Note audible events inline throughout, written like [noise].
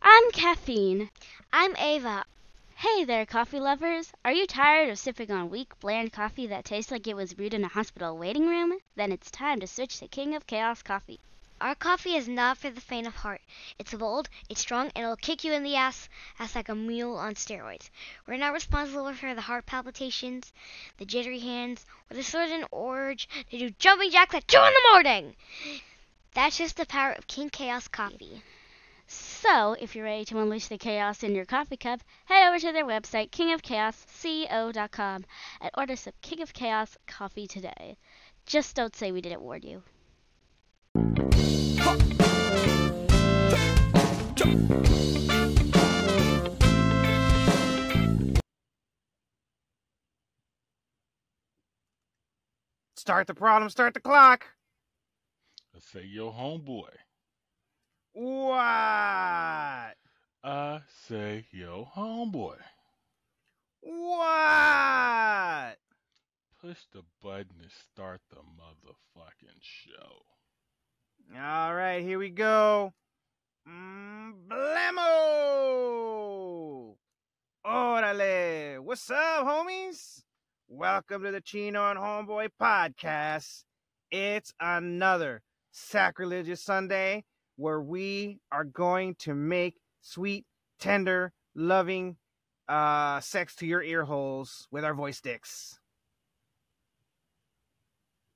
I'm Caffeine. I'm Ava. Hey there, coffee lovers. Are you tired of sipping on weak, bland coffee that tastes like it was brewed in a hospital waiting room? Then it's time to switch to King of Chaos coffee. Our coffee is not for the faint of heart. It's bold, it's strong, and it'll kick you in the ass, ass like a mule on steroids. We're not responsible for the heart palpitations, the jittery hands, or the sudden urge to do jumping jacks at 2 in the morning. That's just the power of King Chaos coffee. So, if you're ready to unleash the chaos in your coffee cup, head over to their website, kingofchaosco.com, and order some King of Chaos coffee today. Just don't say we didn't warn you. Start the problem, start the clock. Let's say your homeboy. What? I say yo homeboy. What? Push the button to start the motherfucking show. All right, here we go. Mm, blammo! Orale! What's up, homies? Welcome to the Chino and Homeboy podcast. It's another sacrilegious Sunday where we are going to make sweet, tender, loving uh, sex to your ear holes with our voice sticks.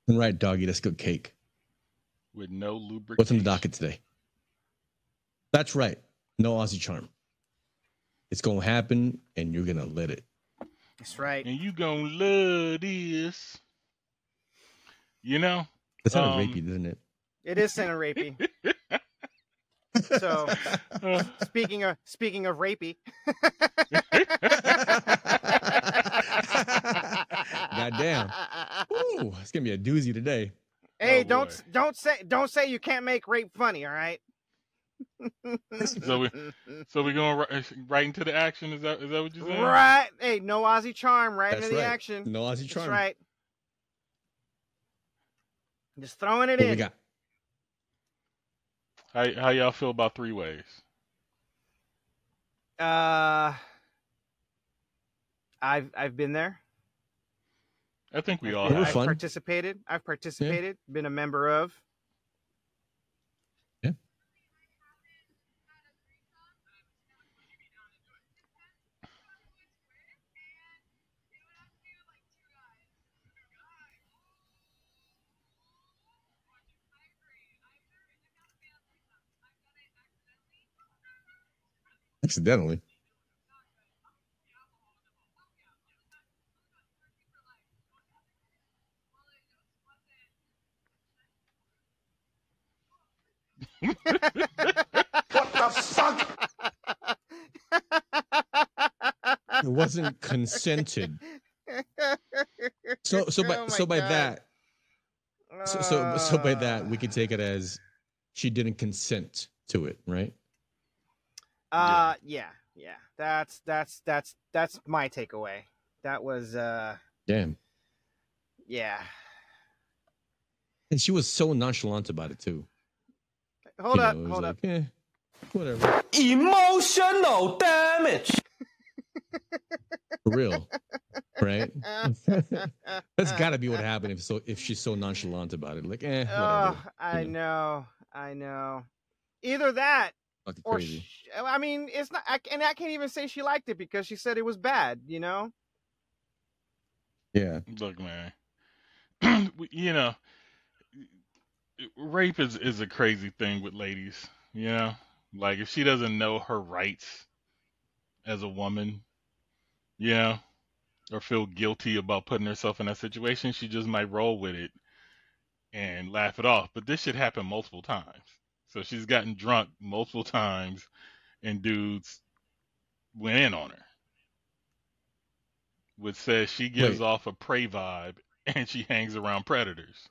And right, doggy, that's good cake. With no lubricant. What's on the docket today? That's right. No Aussie charm. It's gonna happen and you're gonna let it. That's right. And you gonna love this. You know? That's kind Um, of rapey, isn't it? It is center rapey. [laughs] So Uh, [laughs] speaking of speaking of rapey, Goddamn. Ooh, it's gonna be a doozy today. Hey, Oh, don't boy. don't say don't say you can't make rape funny, all right? [laughs] So we- so we're going right, right into the action. Is that is that what you're saying? right. Hey, no Aussie charm, right That's into the action. No Aussie charm. That's right. Just throwing it What we in. Got? How how y'all feel about three ways? Uh, I've I've been there. I think we I've, all They were I've participated. I've participated. Been a member of. Accidentally. What the fuck? It wasn't consented. So so by Oh so by God. that so, so so by that we could take it as she didn't consent to it, right? Uh, yeah, yeah. That's that's that's that's my takeaway. That was uh, Damn. yeah. And she was so nonchalant about it too. Hold You up, know, hold like, up. Eh, whatever. Emotional damage. For real. Right? [laughs] That's gotta be what happened if so if she's so nonchalant about it. Like, eh, whatever. Oh, I you know, I know. Either that Fucking or crazy. sh- uh, I mean, it's not. I, and I can't even say she liked it because she said it was bad. You know. yeah. Look, man. [clears throat] you know, rape is is a crazy thing with ladies. You know, like if she doesn't know her rights as a woman, you know, or feel guilty about putting herself in that situation, she just might roll with it and laugh it off. But this should happen multiple times. So she's gotten drunk multiple times, and dudes went in on her. Which says she gives Wait. off a prey vibe, and she hangs around predators.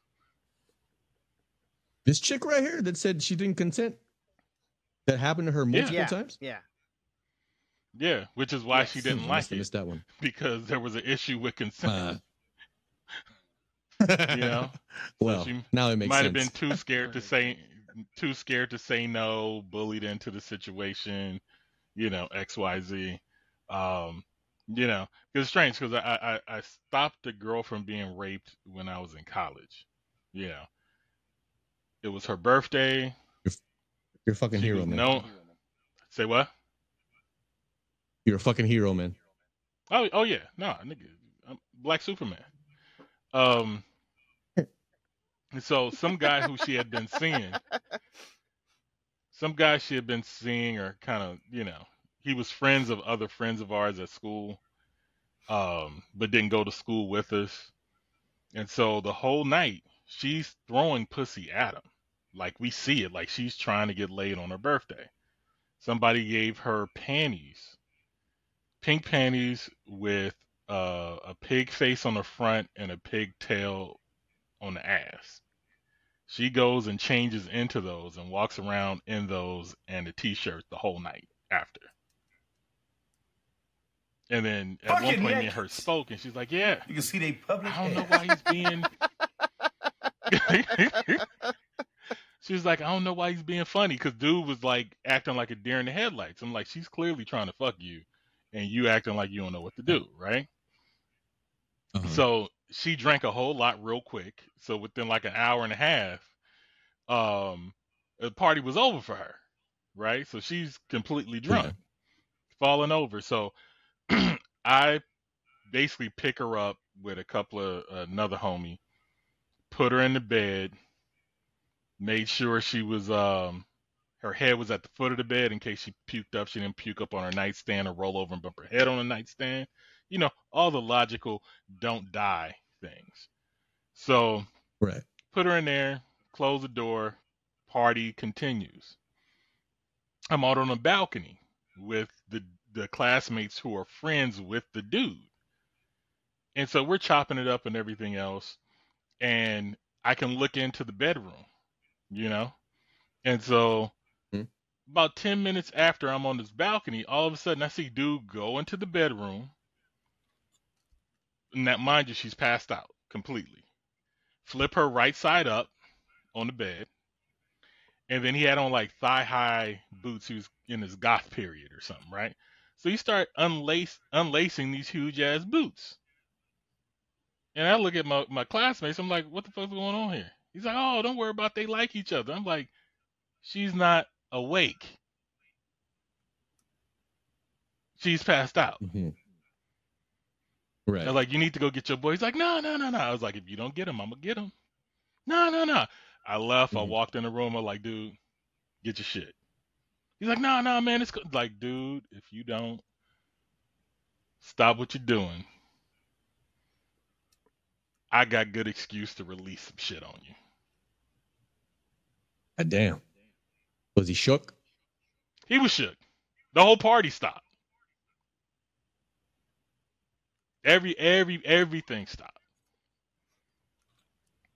This chick right here that said she didn't consent. That happened to her multiple Yeah. times. Yeah. Yeah, which is why Yes. she didn't I like it missed that one. because there was an issue with consent. Uh, [laughs] you know, [laughs] well, she now it makes might sense. have been too scared to [laughs] say too scared to say no, bullied into the situation, you know, X Y Z. Um, you know, it's strange because I, I I stopped a girl from being raped when I was in college. You know, it was her birthday. You're a fucking She hero, man. no, say what? You're a fucking hero, man. Oh, oh yeah, no, nigga, I'm Black Superman. Um, and so some guy who she had been seeing, some guy she had been seeing, or kind of, you know, he was friends of other friends of ours at school, um, but didn't go to school with us, and so the whole night she's throwing pussy at him, like we see it, like she's trying to get laid on her birthday. Somebody gave her panties pink panties with uh, a pig face on the front and a pig tail on the ass. She goes and changes into those and walks around in those and a t-shirt the whole night after. And then at one point, me and her naked. spoke, and she's like, "Yeah, You can see they public. I don't know why he's being." [laughs] [laughs] she was like, "I don't know why he's being funny," because dude was like acting like a deer in the headlights. I'm like, she's clearly trying to fuck you, and you acting like you don't know what to do, right? Uh-huh. So she drank a whole lot real quick. So within like an hour and a half, um, the party was over for her, right? So she's completely drunk, Yeah. falling over. So [clears throat] I basically pick her up with a couple of another homie, put her in the bed, made sure she was um her head was at the foot of the bed in case she puked up. She didn't puke up on her nightstand or roll over and bump her head on the nightstand. You know, all the logical don't die things. So right. put her in there, close the door, party continues. I'm out on a balcony with the the classmates who are friends with the dude. And so we're chopping it up and everything else. And I can look into the bedroom, you know? And so Hmm. about 10 minutes after I'm on this balcony, all of a sudden I see dude go into the bedroom. That mind you, she's passed out completely. Flip her right side up on the bed. And then he had on like thigh high boots. He was in his goth period or something, right? So you start unlace unlacing these huge ass boots. And I look at my, my classmates, I'm like, what the fuck's going on here? He's like, oh, don't worry about they like each other. I'm like, she's not awake. She's passed out. Mhm. Right. I was like, you need to go get your boy. He's like, no, no, no, no. I was like, if you don't get him, I'm gonna get him. No, no, no. I left. I Mhm. walked in the room. I'm like, dude, get your shit. He's like, no, no, man. It's co-" like, dude, if you don't stop what you're doing, I got good excuse to release some shit on you. God damn. Was he shook? He was shook. The whole party stopped. Every every everything stopped.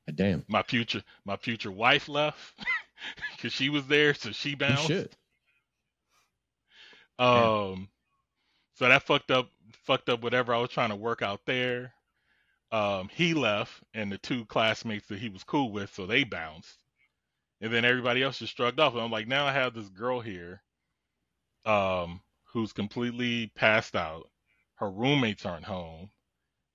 God damn. My future my future wife left [laughs] because she was there, so she bounced. should. Um, so that fucked up fucked up whatever I was trying to work out there. Um, he left, and the two classmates that he was cool with, so they bounced, and then everybody else just shrugged off. And I'm like, now I have this girl here, um, who's completely passed out. Her roommates aren't home,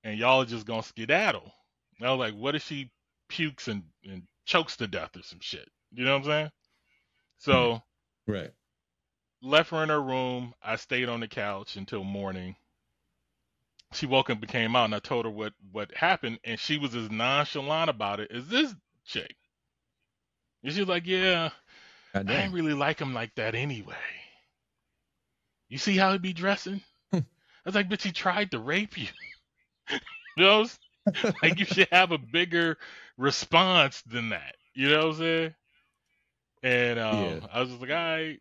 and y'all are just gonna skedaddle. And I was like, what if she pukes and, and chokes to death or some shit? You know what I'm saying? So mm-hmm. Right. left her in her room. I stayed on the couch until morning. She woke up and came out, and I told her what what happened, and she was as nonchalant about it as this chick. And she was like, "Yeah, I didn't really like him like that anyway. You see how he be dressing? I was like, bitch, he tried to rape you. [laughs] you know, like you should have a bigger response than that. You know what I'm saying? And um, Yeah. I was just like, all right.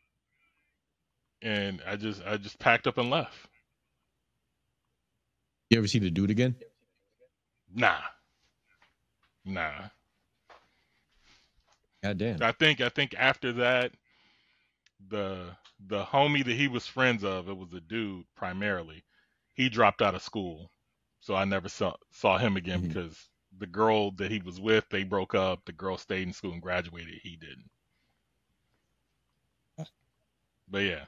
And I just I just packed up and left. You ever see the dude again? Nah. Nah. God damn. I think I think after that, the the homie that he was friends of, it was a dude primarily. He dropped out of school, so I never saw saw him again Mhm. because the girl that he was with, they broke up. The girl stayed in school and graduated. He didn't. But yeah,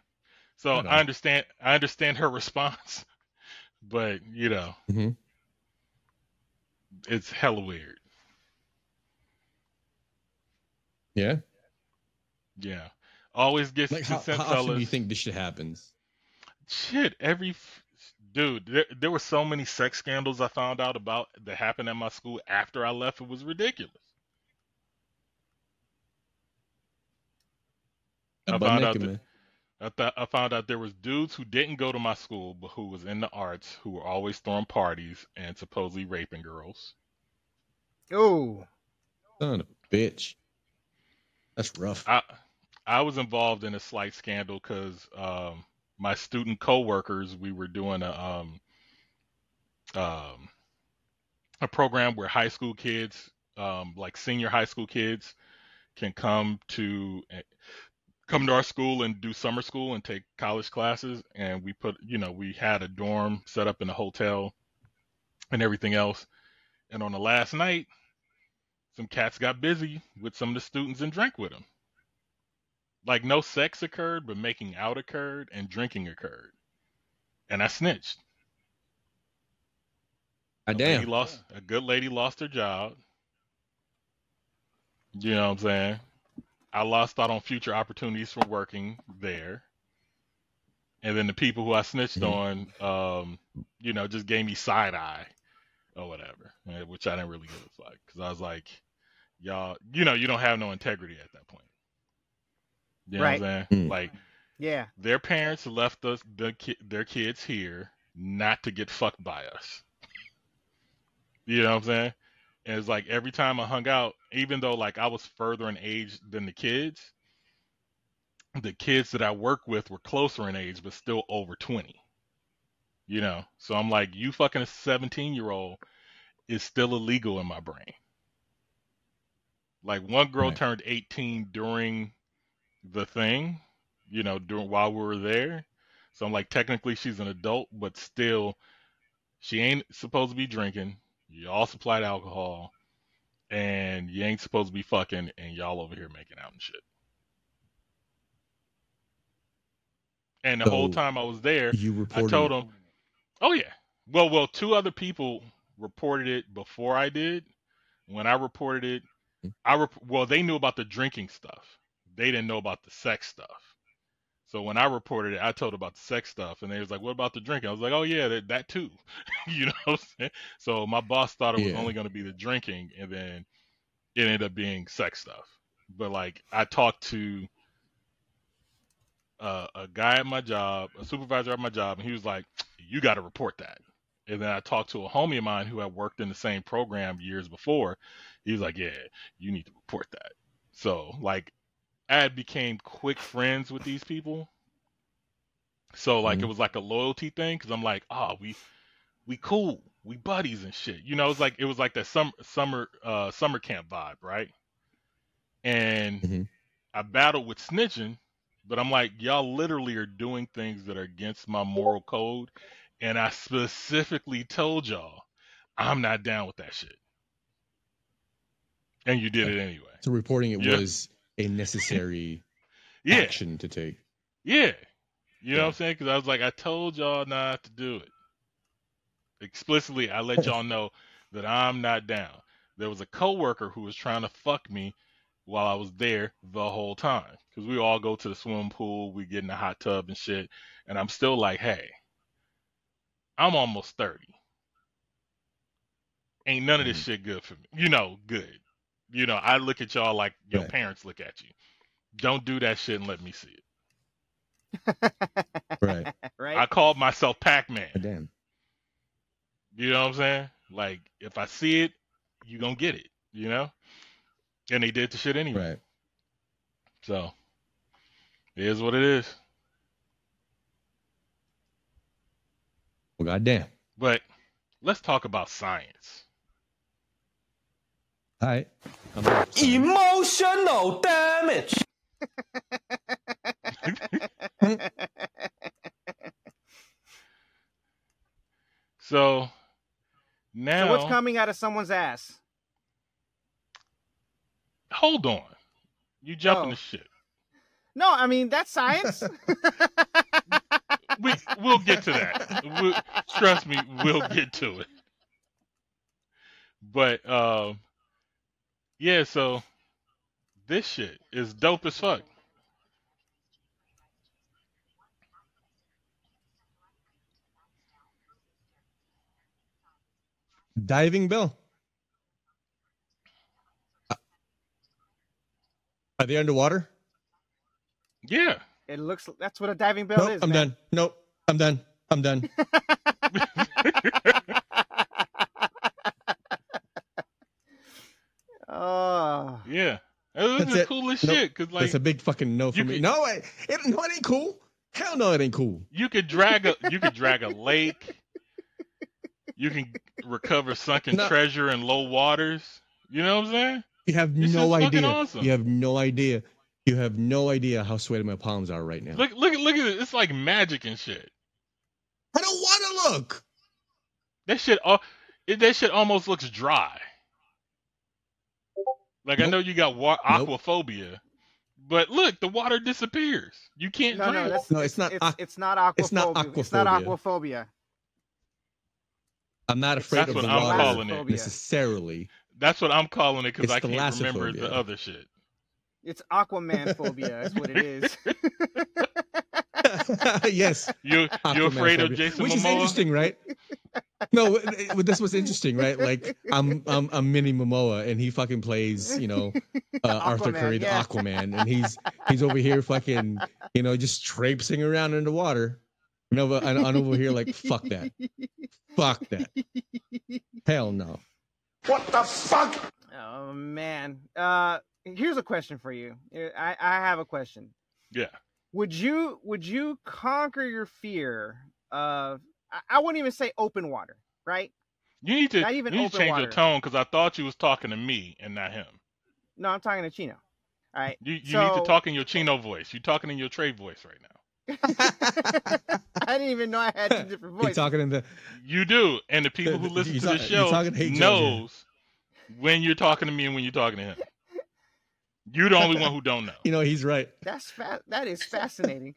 so on. I understand. I understand her [laughs] response, but you know, Mhm. it's hella weird. Yeah. Yeah, always gets Like how, how often do you think this shit happens? Shit, every dude, there, there were so many sex scandals I found out about that happened at my school after I left. It was ridiculous. I found out that- I thought I found out there was dudes who didn't go to my school but who was in the arts who were always throwing parties and supposedly raping girls. oh Son of a bitch. That's rough. I I was involved in a slight scandal because um, my student coworkers we were doing a um, um, a program where high school kids, um, like senior high school kids, can come to eh, come to our school and do summer school and take college classes. And we put, you know, we had a dorm set up in a hotel and everything else. And on the last night, some cats got busy with some of the students and drank with them. Like no sex occurred, but making out occurred and drinking occurred. And I snitched. God A lady damn. lost a good lady lost her job. You know what I'm saying? I lost out on future opportunities for working there. And then the people who I snitched Mhm. on, um, you know, just gave me side eye or whatever, eh, which I didn't really give a fuck because I was like, y'all, you know, you don't have no integrity at that point. You know what I'm saying? Mm. Like Yeah. their parents left us the ki- their kids here not to get fucked by us. [laughs] You know what I'm saying? And it's like every time I hung out, even though like I was further in age than the kids, the kids that I work with were closer in age, but still over 20. You know, so I'm like, you fucking a 17 year old is still illegal in my brain. Like one girl Right. turned 18 during the thing, you know, during while we were there. So I'm like, technically she's an adult, but still, she ain't supposed to be drinking. You all supplied alcohol, and you ain't supposed to be fucking, and y'all over here making out and shit. And the whole time I was there, You reported... I told them, "Oh yeah." Well, well, two other people reported it before I did. When I reported it, mm. I rep- well, they knew about the drinking stuff. They didn't know about the sex stuff. So when I reported it, I told about the sex stuff, and they was like, "What about the drinking?" I was like, "Oh yeah, that, that too." [laughs] you know what I'm saying? So my boss thought it was Yeah. only going to be the drinking, and then it ended up being sex stuff. But like, I talked to uh, a guy at my job, a supervisor at my job, and he was like, "You got to report that." And then I talked to a homie of mine who had worked in the same program years before. He was like, "Yeah, you need to report that." So like, I had became quick friends with these people. So like, Mhm. it was like a loyalty thing because I'm like, "Oh, we we cool, we buddies and shit." You know, it's like it was like that summer summer uh summer camp vibe, right? And Mhm. I battled with snitching, but I'm like, y'all literally are doing things that are against my moral code. And I specifically told y'all, I'm not down with that shit. And you did it anyway. So reporting it Yeah. was a necessary [laughs] Yeah. action to take. Yeah. You know Yeah. what I'm saying? Because I was like, I told y'all not to do it. Explicitly, I let y'all know that I'm not down. There was a coworker who was trying to fuck me while I was there the whole time. Because we all go to the swimming pool, we get in the hot tub and shit. And I'm still like, hey, I'm almost 30. Ain't none of this Mhm. shit good for me. You know, good. You know, I look at y'all like your Right. parents look at you. Don't do that shit and let me see it. [laughs] Right. right? I called myself Pac Man. Damn. You know what I'm saying? Like, if I see it, you gonna get it. You know? And they did the shit anyway. Right. So, it is what it is. Well, goddamn. But let's talk about science. All right. Emotional damage. So now, So what's coming out of someone's ass? hold on. You jumping Oh. the shit. No, I mean that's science. [laughs] We we'll get to that. we trust me, we'll get to it. But um, yeah. So this shit is dope as fuck. Diving bell. Are they underwater? Yeah. it looks. That's what a diving bell nope, is. I'm man. done. Nope, I'm done. I'm done. [laughs] Oh, yeah. This That's is it. cool Nope. shit because like That's a big fucking no for me. could- No, it, it, no, it ain't cool. Hell no, it ain't cool. you could drag a you could drag a lake. You can recover sunken No. treasure in low waters. You know what I'm saying? You have This no idea. awesome. You have no idea. You have no idea how sweaty my palms are right now. Look look at look at it. It's like magic and shit. I don't want to look. That shit all it, that shit almost looks dry. Like I know you got wa- Nope. aquaphobia, but look, the water disappears. You can't no, no, drink. that's No, it's not It's, aqu- it's not aquaphobia. it's not It's not aquaphobia. aquaphobia. I'm not afraid That's of what the I'm water calling it. necessarily. That's what I'm calling it because I can't remember the other shit. It's Aquaman phobia. That's what it is. [laughs] [laughs] yes, You you Aquaman afraid of phobia. Jason which is interesting, right? No, w- w- this was interesting, right? Like I'm I'm I'm Mini Momoa, and he fucking plays, you know, uh, [laughs] Arthur Curry, the yeah. Aquaman, and he's he's over here fucking, you know, just traipsing around in the water. You know, but I'm, I'm over here like fuck that, fuck that, hell no. What the fuck? Oh man. Uh, here's a question for you. I I have a question. Yeah. Would you would you conquer your fear of? I, I wouldn't even say open water, right? You need to, Not even you need to change water. your tone because I thought you was talking to me and not him. No, I'm talking to Chino. All right. You you need to talk in your Chino voice. You're talking in your Trey voice right now. [laughs] I didn't even know I had two different He's voices. talking in the You do, and the people who Uh, listen to the talk- you show talking- hey, knows when you're talking to me and when you're talking to him. You're the only [laughs] one who don't know. you know, he's right. That's fa- that is fascinating.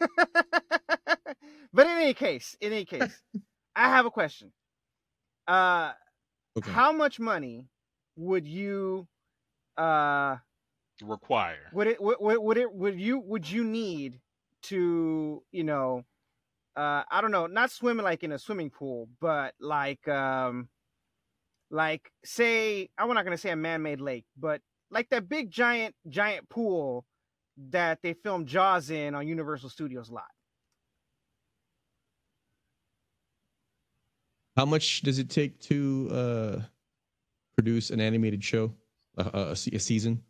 [laughs] but in any case, in any case, I have a question. Uh, Okay. how much money would you uh Require. would it would, would, would it would you would you need to you know uh i don't know not swimming like in a swimming pool but like um like say i'm not going to say a man-made lake but like that big giant giant pool that they filmed jaws in on universal studios lot How much does it take to uh, produce an animated show, a, a, a season?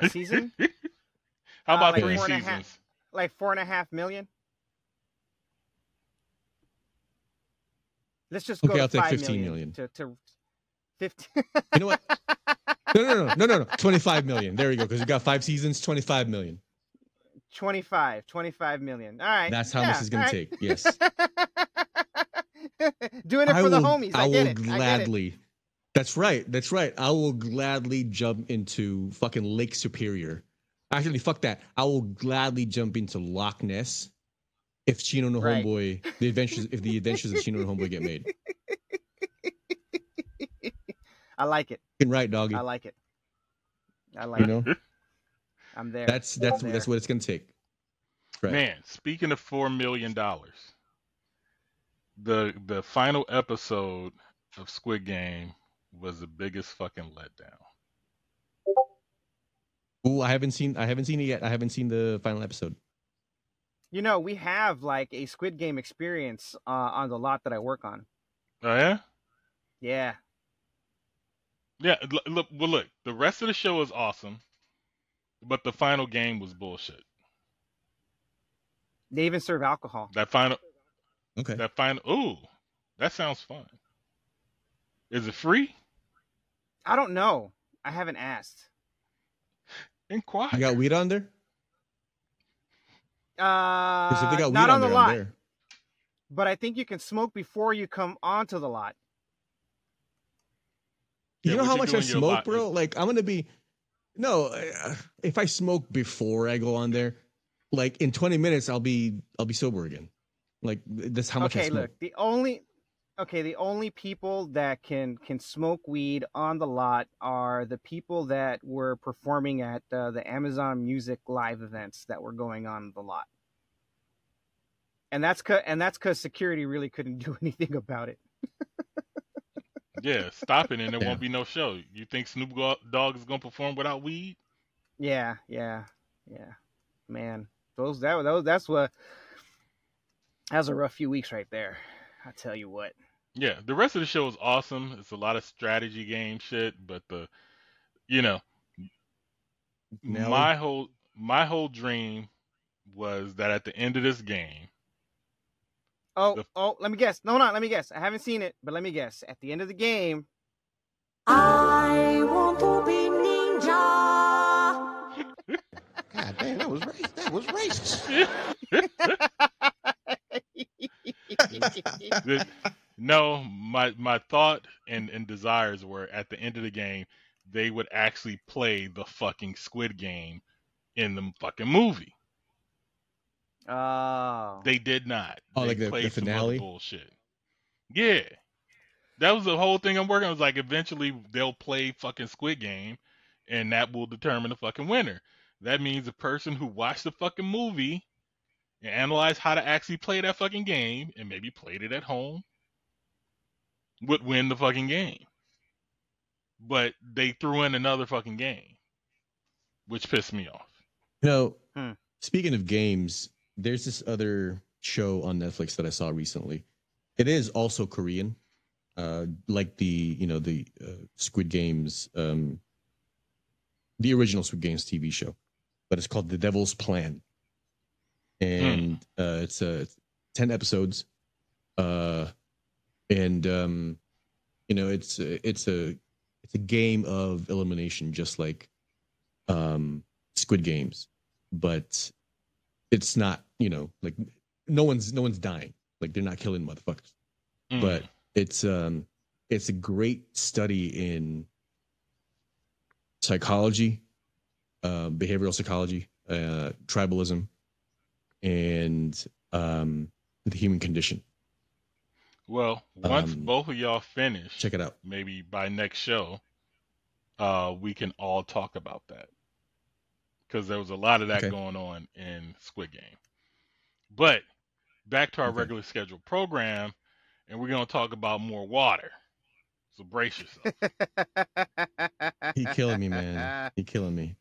a season [laughs] How Uh, about like three four and a seasons? half. like four and a half million let's just go Okay, to I'll take 15 million million. to, to 15 You know what? No, no, no, no, no, no. Twenty-five million. There you go. Because you got five seasons. Twenty-five million. 25 25 million all right That's how yeah, much it's gonna take. [laughs] Yes. doing it I for the homies i, I get will it I gladly. That's right. That's right. I will gladly jump into fucking Lake Superior. Actually, fuck that. I will gladly jump into Loch Ness if Chino no Right. Homeboy, the adventures, if the adventures of Chino no Homeboy get made. [laughs] i like it Fucking right, doggy. i like it i like You it know, [laughs] i'm there that's that's I'm that's what it's gonna take. Right. Man, speaking of four million dollars, the the final episode of Squid Game was the biggest fucking letdown. Ooh, I haven't seen. I haven't seen it yet. I haven't seen the final episode. you know we have like a squid game experience uh, on the lot that i work on Oh yeah, yeah yeah. l- Look, well, look. The rest of the show is awesome. but the final game was bullshit. They even serve alcohol. That final, Okay. that final. Ooh, that sounds fun. Is it free? I don't know. I haven't asked. Inquire. You got weed on there? Uh, Because if they got weed not on, the I'm lot, there. but I think you can smoke before you come onto the lot. You Yeah, know how much I smoke, bro? Like I'm gonna be no. uh, If I smoke before I go on there, like in 20 minutes, I'll be I'll be sober again. Like that's how much I okay, smoke. look, the only okay, the only people that can can smoke weed on the lot are the people that were performing at uh, the Amazon Music live events that were going on the lot. And that's cause, and that's cuz security really couldn't [laughs] do anything about it. [laughs] Yeah, stop it, and there Yeah. won't be no show. You think Snoop Go- Dogg is gonna perform without weed? Yeah, yeah, yeah. Man, those that those that's what that was a rough few weeks right there. I tell you what. Yeah, the rest of the show is awesome. It's a lot of strategy game shit, but the, you know, Nelly? my whole my whole dream was that at the end of this game, Oh, The- oh, let me guess. No, not let me guess. I haven't seen it, but let me guess. At the end of the game, I want to be ninja. [laughs] God damn, that was racist. That was racist. no, my my thought and and desires were at the end of the game they would actually play the fucking Squid Game in the fucking movie. Oh, They did not. Oh, they like the- the played some other finale? bullshit. Yeah. That was the whole thing I'm working on. Was like eventually they'll play fucking Squid Game, and that will determine the fucking winner. That means the person who watched the fucking movie and analyzed how to actually play that fucking game and maybe played it at home would win the fucking game. But they threw in another fucking game, which pissed me off. You know, Hmm. speaking of games, there's this other show on Netflix that I saw recently. It is also Korean, uh, like the you know the uh, Squid Games, um, the original Squid Games TV show, but it's called The Devil's Plan, and uh, it's uh, ten episodes, uh, and um, you know it's it's a it's a game of elimination, just like um, Squid Games, but it's not you know like no one's no one's dying. Like they're not killing motherfuckers. Mm. but it's um it's a great study in psychology uh, behavioral psychology uh, tribalism and um the human condition. Well, once um, both of y'all finish, check it out. maybe by next show, uh, we can all talk about that because there was a lot of that Okay. going on in Squid Game. But back to our Okay. regular scheduled program, and we're gonna talk about more water. So brace yourself. [laughs] he killing me man he killing me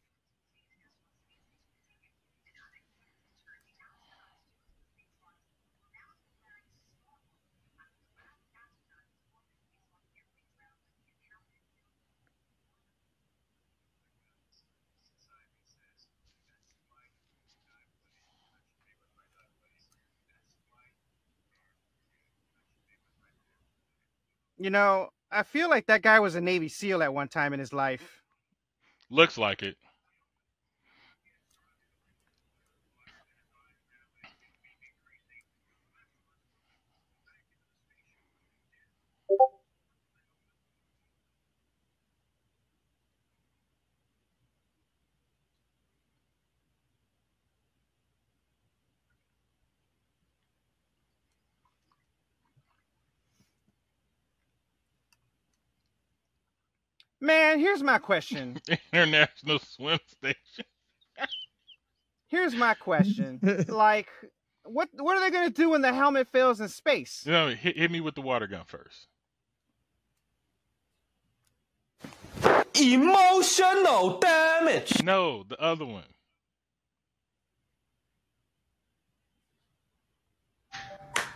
you know, I feel like that guy was a Navy SEAL at one time in his life. Looks like it. Man, here's my question. [laughs] International Swim Station. Here's my question. [laughs] like, what what are they gonna do when the helmet fails in space? You know, hit, hit me with the water gun first. Emotional damage. No, the other one.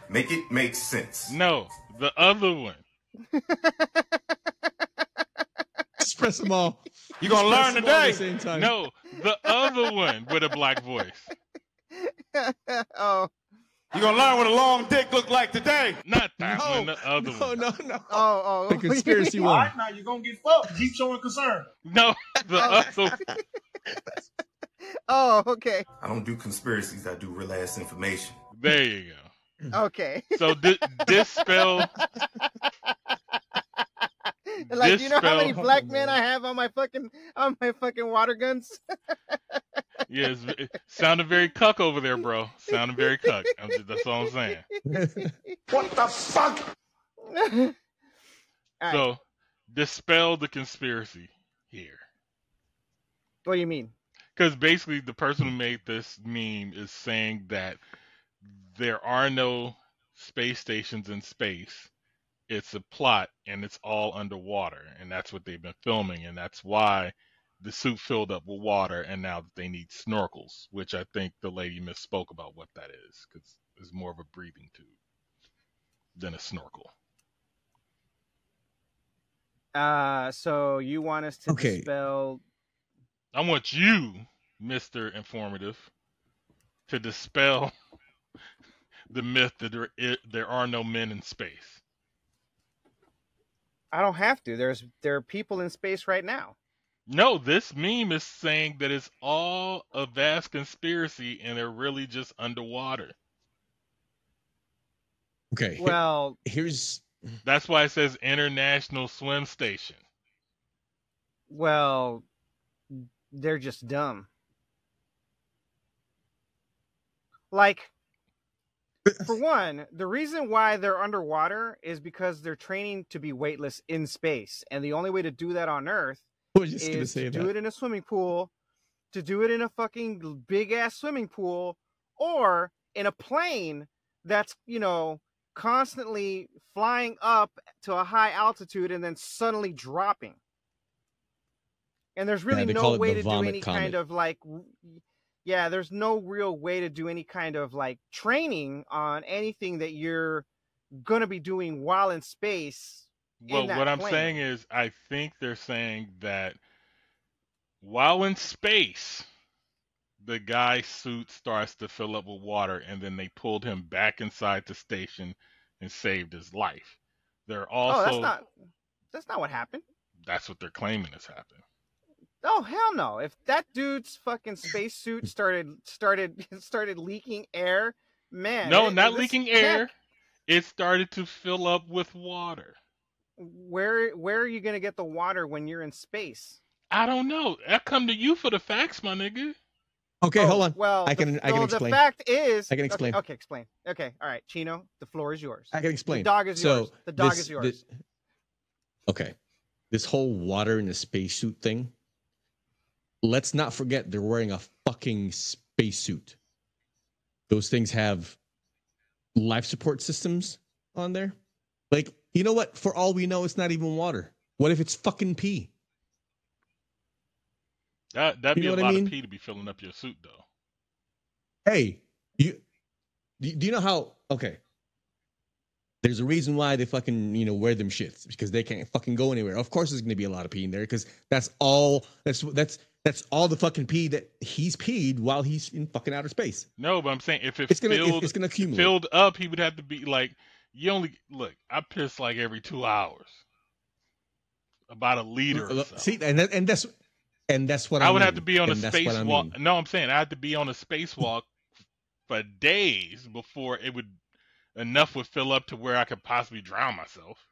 Make it make sense. No, the other one. [laughs] press them all. You gonna Press learn them all at today. the same time. No, the other one with a black voice. [laughs] oh, You're gonna learn what a long dick look like today. Not that No, one, the other no, one. no, no. oh, oh. The conspiracy All one. right, now you're gonna get fucked. Keep showing concern. No, the Oh. other one. [laughs] oh, okay, I don't do conspiracies. I do real ass information. There you go. okay. So di- dispel. [laughs] [laughs] like, do you know how many black men I have on my fucking on my fucking water guns? Yes, it sounded very cuck over there, bro. Sounded very cuck. Just, that's all I'm saying. [laughs] What the fuck? [laughs] Right. So dispel the conspiracy here. what do you mean? Because basically, the person who made this meme is saying that there are no space stations in space. It's a plot, and it's all underwater, and that's what they've been filming, and that's why the suit filled up with water, and now they need snorkels, which I think the lady misspoke about what that is, because it's more of a breathing tube than a snorkel. Uh, so you want us to Okay. dispel? I want you, Mister Informative, to dispel [laughs] the myth that there i- there are no men in space. I don't have to. There's there are people in space right now. No, this meme is saying that it's all a vast conspiracy and they're really just underwater. Okay. Well, here's That's why it says International Swim Station. well, they're just dumb. Like, for one, the reason why they're underwater is because they're training to be weightless in space, and the only way to do that on Earth [laughs] I just gonna is to do it in a swimming pool, to do it in a fucking big ass swimming pool, or in a plane that's you know constantly flying up to a high altitude and then suddenly dropping. And there's really they no way to do any comet. kind of like, yeah, there's no real way to do any kind of like training on anything that you're gonna be doing while in space. Well, that what I'm saying is, I think they're saying that while in space, the guy's suit starts to fill up with water, and then they pulled him back inside the station and saved his life. They're also oh, that's not that's not what happened. that's what they're claiming has happened. Oh hell no! If that dude's fucking spacesuit started started [laughs] started leaking air, man. no, it- not this leaking tech- air. It started to fill up with water. Where where are you gonna get the water when you're in space? I don't know. I come to you for the facts, my nigga. Okay, Oh, hold on. Well, I the- can I can well, explain. The fact is, I can explain. Okay, explain. Okay, all right, Chino, the floor is yours. I can explain. The dog is so yours. The dog this- is yours. this- okay, this whole water in a spacesuit thing. Let's not forget they're wearing a fucking spacesuit. Those things have life support systems on there. Like, you know what? For all we know, it's not even water. What if it's fucking pee? That that'd You be a what I lot mean? of pee to be filling up your suit, though. Hey, you do do you know how? Okay, there's a reason why they fucking you know wear them shits because they can't fucking go anywhere. Of course, there's gonna be a lot of pee in there because that's all. That's that's that's all the fucking pee that he's peed while he's in fucking outer space. No, but I'm saying if it It's gonna filled it's, it's gonna accumulate. filled up, he would have to be like you only look. I piss like every two hours, about a liter. Or uh, uh, so. See, and that, and that's and that's what I, I would mean. have to be on a And that's what I spacewalk. mean. No, I'm saying I had to be on a spacewalk for days before it would enough would fill up to where I could possibly drown myself.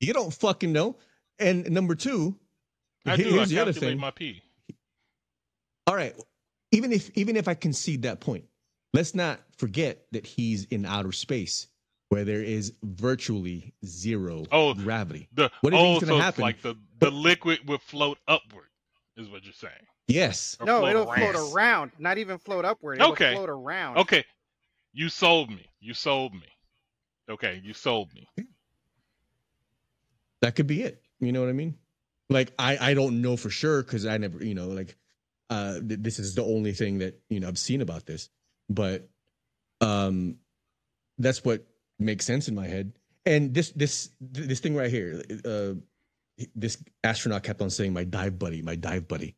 You don't fucking know. And number two, I here- do. I here's the other thing. my pee. All right. Even if even if I concede that point, let's not forget that he's in outer space where there is virtually zero Oh, gravity. The What do you oh, think's so gonna it's happen? like the the liquid would float upward, is what you're saying. Yes. Or no, float it'll around. float around, not even float upward. It'll Okay. float around. Okay, you sold me. You sold me. Okay, you sold me. That could be it. You know what I mean? Like I I don't know for sure cuz I never, you know, like uh th- this is the only thing that, you know, I've seen about this. But um that's what makes sense in my head. And this this this thing right here uh this astronaut kept on saying, "My dive buddy, my dive buddy."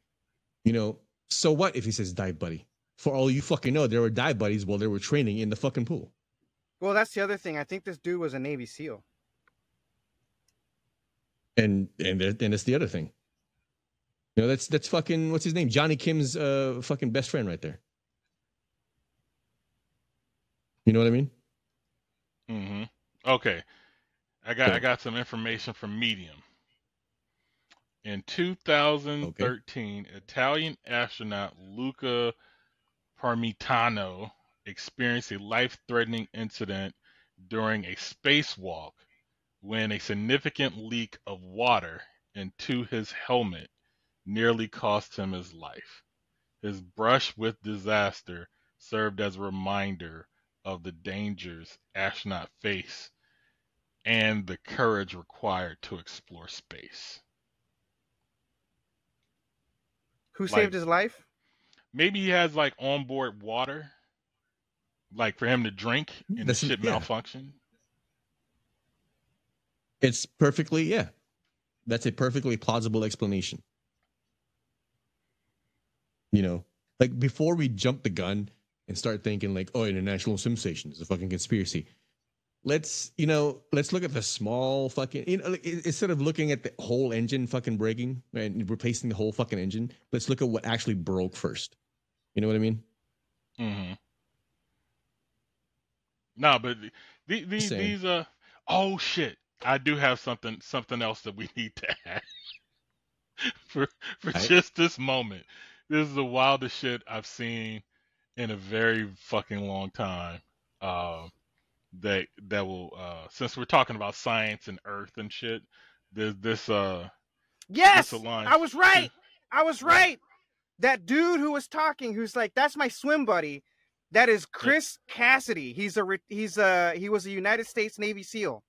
You know, so what if he says dive buddy? For all you fucking know, there were dive buddies while they were training in the fucking pool. Well, that's the other thing. I think this dude was a Navy SEAL. And and and it's the other thing. You know, that's that's fucking what's his name? Johnny Kim's uh fucking best friend right there. You know what I mean? Mm-hmm. Okay. I got Cool. I got some information from Medium. In 2013, Italian astronaut Luca Parmitano experienced a life-threatening incident during a spacewalk when a significant leak of water into his helmet nearly cost him his life. His brush with disaster served as a reminder of the dangers astronauts face and the courage required to explore space. Who Like- saved his life? Maybe he has like onboard water, like for him to drink, and the That's- shit yeah. malfunction. It's perfectly yeah. That's a perfectly plausible explanation. You know, like before we jump the gun and start thinking like, oh, international swim station is a fucking conspiracy. Let's you know, let's look at the small fucking you know, like, instead of looking at the whole engine fucking breaking and replacing the whole fucking engine, let's look at what actually broke first. You know what I mean? Mm-hmm. No, but these these, Same. these uh oh shit. I do have something something else that we [laughs] need to add [laughs] for for Right. just this moment. This is the wildest shit I've seen in a very fucking long time. Uh, that that will uh since we're talking about science and Earth and shit. This this uh Yes, this. I was right. I was right. That dude who was talking, who's like, "That's my swim buddy." That is Chris Cassidy. He's a re- he's a he was a United States Navy SEAL.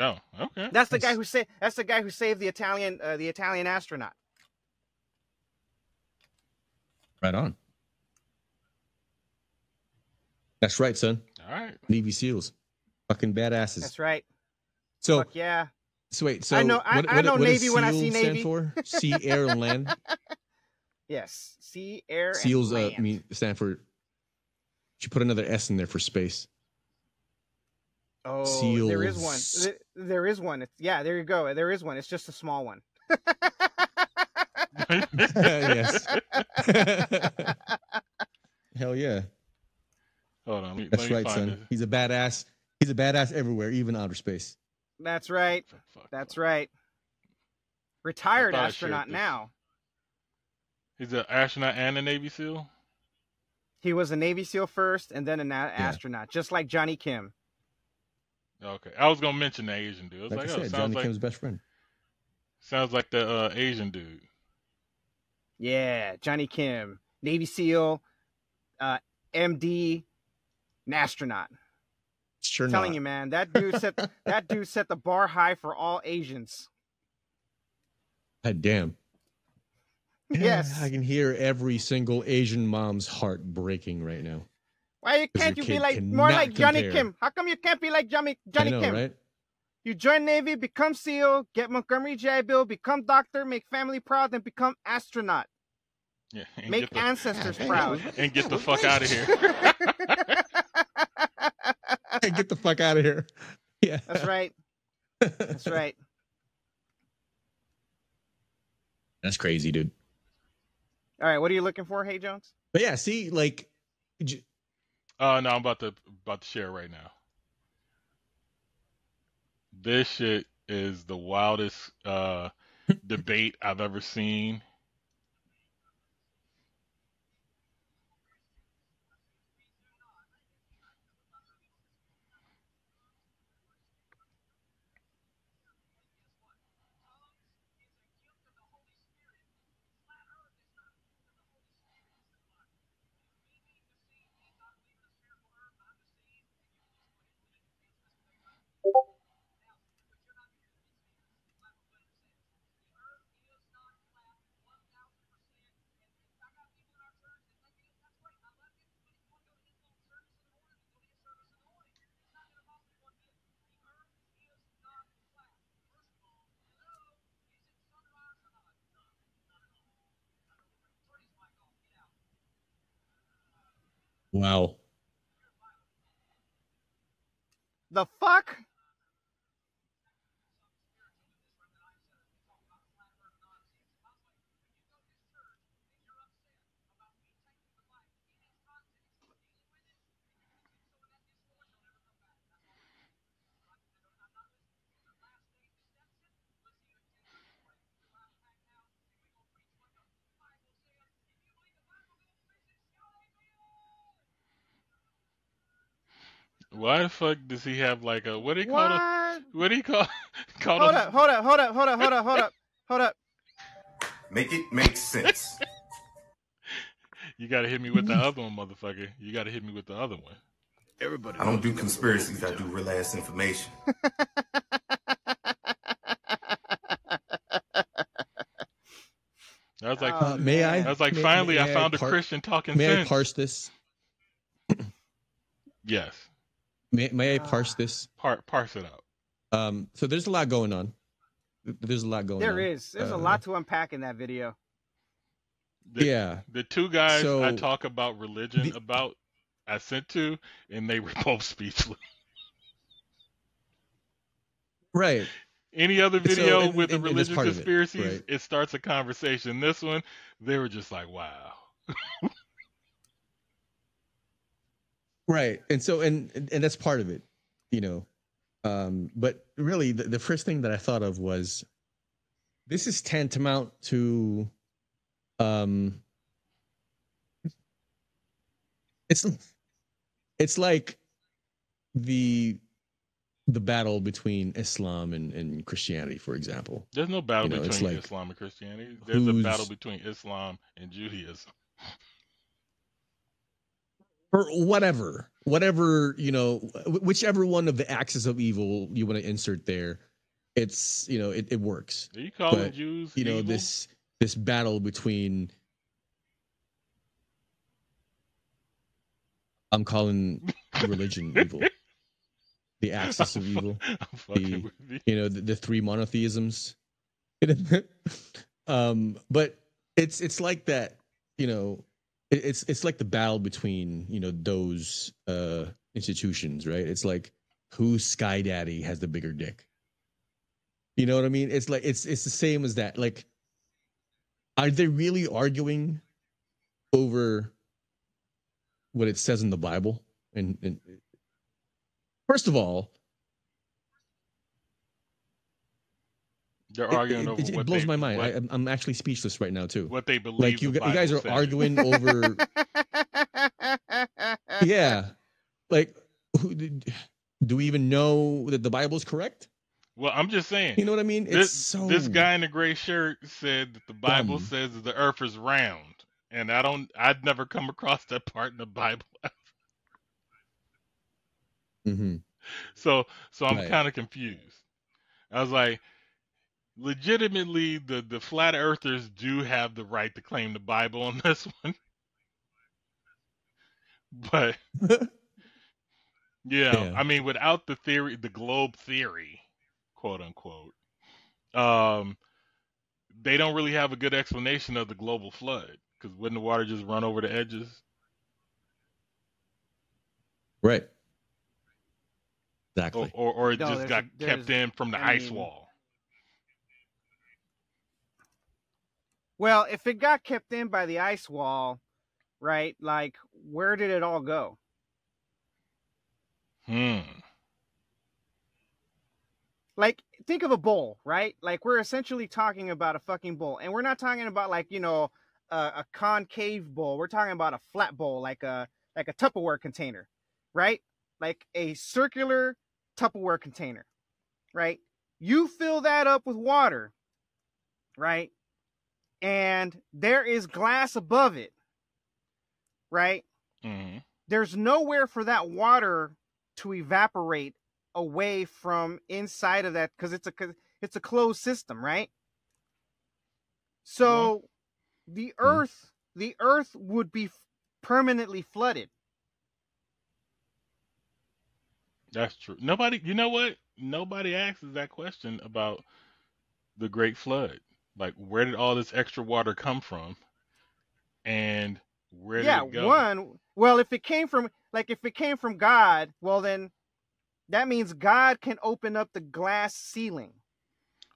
Oh, okay. That's the guy who saved. That's the guy who saved the Italian uh, the Italian astronaut. Right on. That's right, son. All right. Navy SEAls, fucking badasses. That's right. So, Fuck yeah. so wait, so I know- I- what, I know what does Navy when I see SEAL stand Navy. for? [laughs] Sea, air, and land. [laughs] Yes. Sea, air, Seals, and uh, land. mean stand for. Should put another S in there for space. Oh, there is one. There is one. It's, yeah, there you go. There is one. It's just a small one. [laughs] yes. Hell yeah. Hold on. Let me, That's let me right, find son. it. He's a badass. He's a badass everywhere, even outer space. That's right. Fuck, fuck, That's fuck. right. Retired thought I shared astronaut now. He's an astronaut and a Navy SEAL. He was a Navy SEAL first, and then an a- astronaut, just like Johnny Kim. Okay, I was gonna mention the Asian dude. I was Like like, I oh, said, sounds Johnny like Kim's best friend. sounds like the uh, Asian dude. Yeah, Johnny Kim, Navy SEAL, uh, MD, an astronaut. Sure I'm telling not. you, man, that dude set [laughs] that dude set the bar high for all Asians. God damn. Yes. I can hear every single Asian mom's heart breaking right now. Why 'Cause can't your you be like more like Johnny compare. Kim? How come you can't be like Johnny Johnny know, Kim? right? You join Navy, become SEAL, get Montgomery GI Bill, become doctor, make family proud, then become astronaut. Yeah, [laughs] Make the, ancestors Hey, proud. and get the [laughs] fuck out of here. [laughs] Hey, get the fuck out of here. Yeah. That's right. That's right. That's crazy, dude. All right, what are you looking for, Hey Jones? But yeah, see, like, Oh no, I'm about to about to share right now. This shit is the wildest uh, [laughs] debate I've ever seen. Wow. The fuck? Why the fuck does he have like a what do you call it? What? What do you call [laughs] call Hold a- up, hold up, hold up, hold up, hold up, hold up, hold up. Make it make sense. [laughs] You gotta hit me with the other one, motherfucker. You gotta hit me with the other one. Everybody. I don't do conspiracies. I do real ass information. [laughs] I was like, Oh, Uh, may I? I was like, may- finally, may I found a par- Christian talking May I sense. parse this? yes, May, may I Ah. parse this? par- parse it out. Um, so there's a lot going on. There's a lot going on. There is. There's a Uh, lot to unpack in that video. The, Yeah. the two guys I talk about religion The- about, I sent to, and they [laughs] were both speechless. Right. Any other So, video and- with the and- and religious part it, conspiracies, right. it starts a conversation. This one, they were just like, wow. [laughs] Right. And so and and that's part of it, you know. Um, but really the, the first thing that I thought of was this is tantamount to um it's it's like the the battle between Islam and, and Christianity, for example. There's no battle You know, between like, Islam and Christianity. There's a battle between Islam and Judaism. [laughs] or whatever, whatever you know, whichever one of the axes of evil you want to insert there, it's you know it, it works. Are you calling But, Jews You know evil? this this battle between. I'm calling religion [laughs] evil, the axis of evil. The- you. you know the, the three monotheisms [laughs] um but it's it's like that you know it, it's it's like the battle between you know those uh institutions right? It's like whose sky daddy has the bigger dick? You know what i mean? It's like it's it's the same as that. Like are they really arguing over what it says in the bible? And, and first of all They're arguing it, over it, it blows they, my mind. What, I, I'm- I'm actually speechless right now too. what they believe. Like you, you guys are says. arguing over, [laughs] yeah, like who, did- do we even know that the Bible is correct? Well, I'm just saying. You know what I mean? It's this so this guy in the gray shirt said that the Bible dumb. says the Earth is round, and I don't. I'd never come across that part in the Bible. [laughs] Mhm. so so I'm Right. kind of confused. I was like, legitimately, the the flat earthers do have the right to claim the Bible on [laughs] this one, but yeah, Yeah. I mean, without the theory, the globe theory, quote unquote, um, they don't really have a good explanation of the global flood because wouldn't the water just run over the edges? right, Or, exactly. or, or it No, just got a- kept in from the I ice mean- wall. Well, if it got kept in by the ice wall, right? Like, where did it all go? Hmm. Like, think of a bowl, right? Like, we're essentially talking about a fucking bowl, and we're not talking about like you know a, a concave bowl. We're talking about a flat bowl, like a like a Tupperware container, right? Like a circular Tupperware container, right? You fill that up with water, right? And there is glass above it, right? hmm there's nowhere for that water to evaporate away from inside of that because it's a it's a closed system, right? So the earth the earth would be f- permanently flooded. That's true. Nobody, you know what? Nobody asks that question about the Great Flood. Like, where did all this extra water come from? And where did yeah, it go? one Well, if it came from like if it came from God, well then that means God can open up the glass ceiling.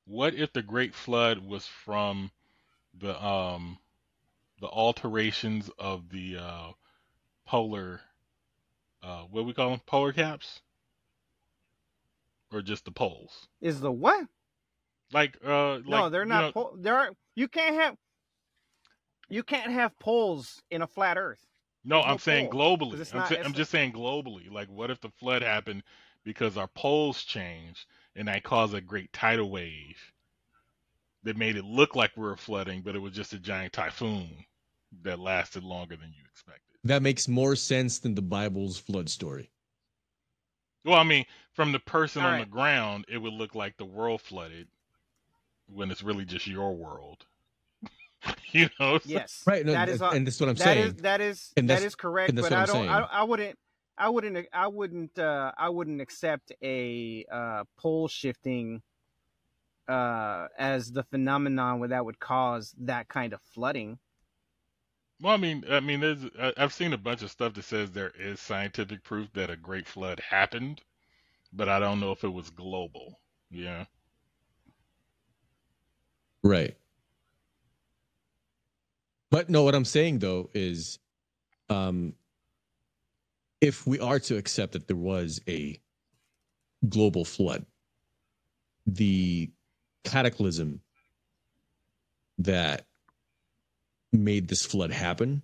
What if the Great Flood was from the um the alterations of the uh polar uh what we call them polar caps or just the poles Is the what? Like uh like, no, they're you not. know- pol- there are. You can't have. You can't have poles in a flat Earth. No, There's I'm no saying pole, 'cause globally. it's I'm, not- sa- it's- I'm just saying globally. Like, what if the flood happened because our poles changed and that caused a great tidal wave that made it look like we were flooding, but it was just a giant typhoon that lasted longer than you expected. That makes more sense than the Bible's flood story. Well, I mean, from the person All on right. the ground, it would look like the world flooded when it's really just your world. [laughs] you know? Yes. Right, no, that is, and that's what I'm that saying. Is, that is and that is correct. and that's But what I I'm don't. I, saying. I wouldn't. I wouldn't. I wouldn't. Uh, I wouldn't accept a uh, pole shifting uh, as the phenomenon where that would cause that kind of flooding. Well, I mean, I mean, there's I've seen a bunch of stuff that says there is scientific proof that a great flood happened, but I don't know if it was global. Yeah. Right. But no, what I'm saying though is um if we are to accept that there was a global flood, the cataclysm that made this flood happen,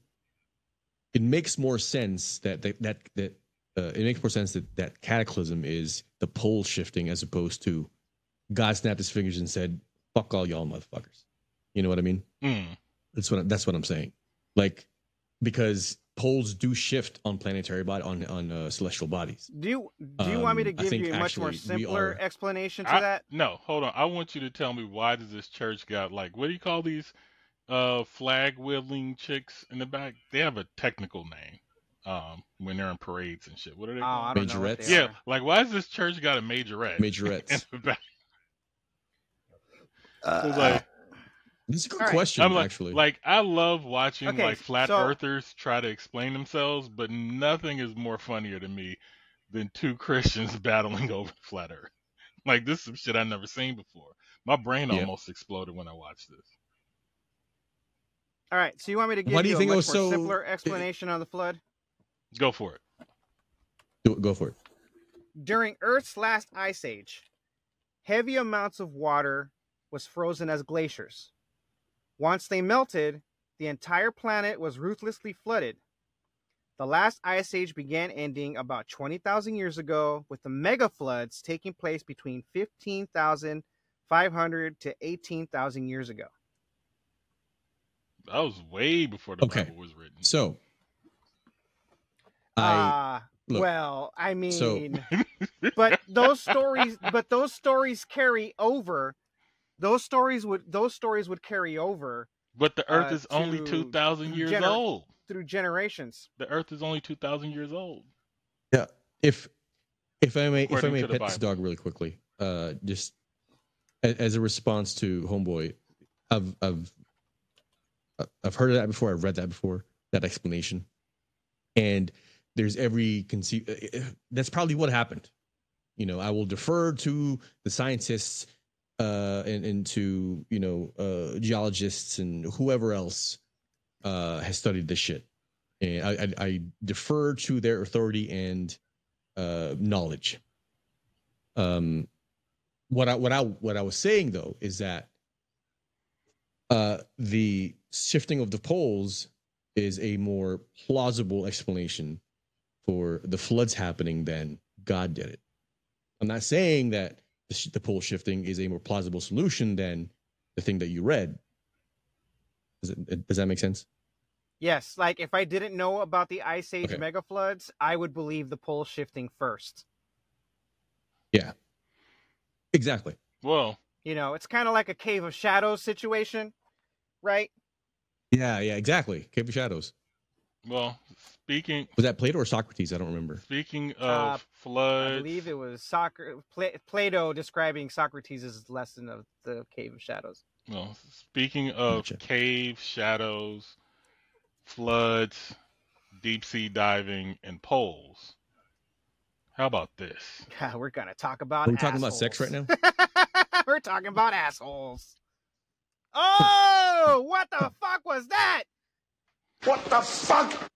it makes more sense that that that, that uh, it makes more sense that that cataclysm is the pole shifting as opposed to God snapped his fingers and said, "Fuck all y'all motherfuckers." You know what I mean? Mm. That's what that's what I'm saying. Like because poles do shift on planetary body on on uh, celestial bodies. Do you do you want me to Um, give you a much more simpler are- explanation to I- that? No, hold on. I want you to tell me why does this church got like what do you call these uh flag wielding chicks in the back? They have a technical name. Um, when they're in parades and shit. What are they Oh, I called? don't know Majorettes? they Yeah, are. like why has this church got a majorette? [laughs] in Majorettes. the back? Uh, It's like This is a good All right. question, I'm like, actually. like I love watching Okay, like flat so- earthers try to explain themselves, but nothing is more funnier to me than two [laughs] Christians battling over flat earth. Like this is some shit I've never seen before. My brain Yeah. almost exploded when I watched this. All right. So you want me to give Why do you you, think a it much was more so- simpler explanation on the flood? Go for it. Go- go for it. During Earth's last ice age, heavy amounts of water was frozen as glaciers. Once they melted, the entire planet was ruthlessly flooded. The last ice age began ending about 20,000 years ago, with the mega floods taking place between 15,500 to 18,000 years ago. That was way before the Okay. Bible was written. So, I Ah, look, well, I mean, so- [laughs] but those stories, but those stories carry over. Those stories would those stories would carry over But the Earth uh, is only two thousand years gener- old. through generations. The Earth is only two thousand years old. Yeah. If if I may if I may pet this dog really quickly, uh, just as a response to Homeboy, I've I've I've heard of that before. I've read that before. That explanation, and there's every conceive. That's probably what happened. You know, I will defer to the scientists uh, and, and to you know uh, geologists and whoever else uh, has studied this shit, and I, I, I defer to their authority and uh, knowledge. Um, what I what I what I was saying though is that uh, the shifting of the poles is a more plausible explanation for the floods happening than God did it. I'm not saying that the, sh- the pole shifting is a more plausible solution than the thing that you read. Does, it, does that make sense? Yes, like if I didn't know about the ice age Okay. mega floods, I would believe the pole shifting first. Yeah. Exactly. Well, You know, it's kind of like a cave of shadows situation, right? Yeah, yeah, exactly. Cave of Shadows. Well. Speaking Was that Plato or Socrates? I don't remember. speaking of Uh, I believe it was Soccer Pla- Plato describing Socrates' lesson of the cave of shadows. Well, speaking of Gotcha. cave shadows, floods, deep sea diving, and poles. How about this? God, we're gonna talk about. We're we talking about sex right now? now? [laughs] we're talking about assholes. Oh, what the fuck was that? What the fuck?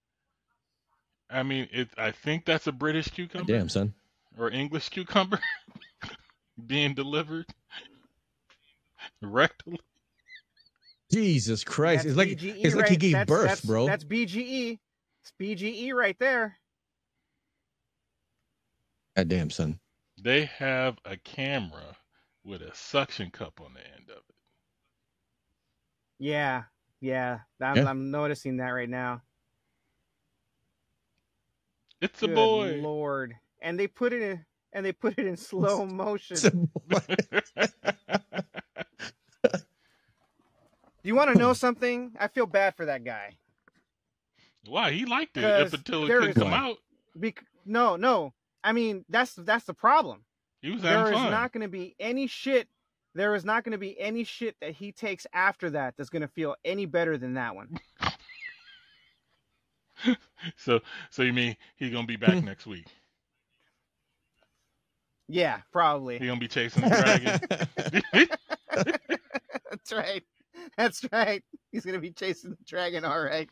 I mean, it. I think that's a British cucumber Damn, son. or English cucumber [laughs] being delivered rectally. Jesus Christ! That's it's like BGE it's like he gave that's- birth, that's- bro. That's BGE. It's BGE right there. God damn, son. They have a camera with a suction cup on the end of it. Yeah, yeah. I'm, Yeah. I'm noticing that right now. It's a boy. Lord, and they put it in, and they put it in [laughs] slow motion. It's. [laughs] Do you want to know something? I feel bad for that guy. Why he liked it up 'Cause until it couldn't come out. Bec- no, no. I mean, that's that's the problem. He was There having is not going to be any shit. There is not going to be any shit that he takes after that that's going to feel any better than that one. [laughs] So, so you mean he's gonna be back [laughs] next week? Yeah, probably. [laughs] He's gonna be chasing the dragon. That's right. That's right. He's going to be chasing the dragon. All right.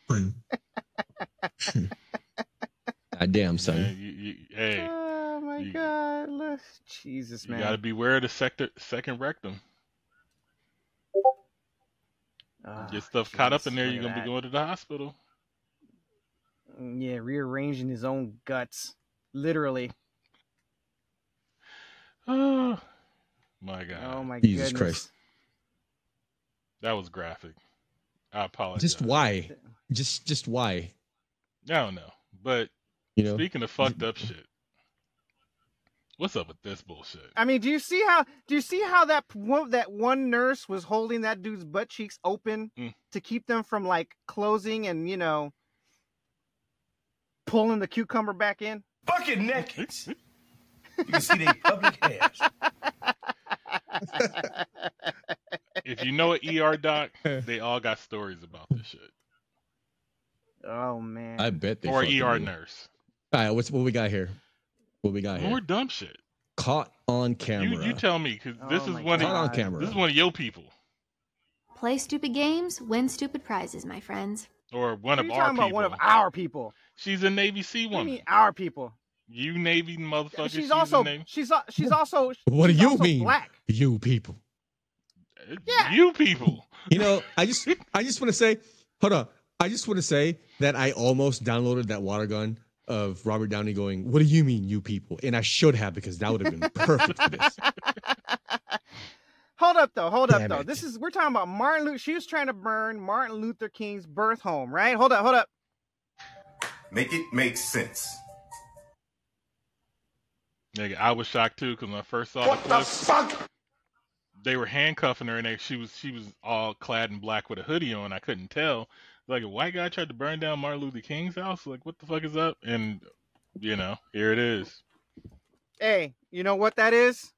God damn, son. Man, you, you, hey, Oh my you- God! Look- Jesus, man. you gotta beware of the sector, second rectum. Ah, Get stuff caught up in there, you're gonna be going to the hospital. Mm, Yeah, rearranging his own guts, literally. Oh my god, Oh my Jesus goodness. Christ. that was graphic. I apologize. Just why? Just just why? I don't know, but You know? speaking of fucked up shit, what's up with this bullshit? I mean, do you see how? Do you see how that one that one nurse was holding that dude's butt cheeks open Mm. to keep them from like closing and you know pulling the cucumber back in? Bucket naked. [laughs] You can see they public hairs. If you know an ER doc, they all got stories about this shit. Oh man. I bet they Or fucking ER do. nurse. All right, what's what we got here? What we got here? More dumb shit. Caught on camera. You you tell me because this Oh is my one Caught on camera. this is one of your people Play stupid games, win stupid prizes, my friends. or one What of you our talking about people. one of our people? She's a Navy Sea What do you woman. mean our people? You Navy motherfucker. she's a also Navy. she's she's also [laughs] What do you also mean? Black. You people. Yeah. Uh, you people. You know, I just [laughs] I just want to say, hold on. I just want to say that I almost downloaded that water gun of Robert Downey going, "What do you mean, you people?" And I should have because that would have been perfect for this. Hold up though, hold up though. it. This is we're talking about Martin Luther. She was trying to burn Martin Luther King's birth home, right? Hold up, hold up. Make it make sense. Nigga, I was shocked too because when I first saw What the the clip, fuck? they were handcuffing her and they, she was she was all clad in black with a hoodie on. I couldn't tell. Like a white guy tried to burn down Martin Luther King's house. Like what the fuck is up? And you know, here it is. Hey, you know what that is?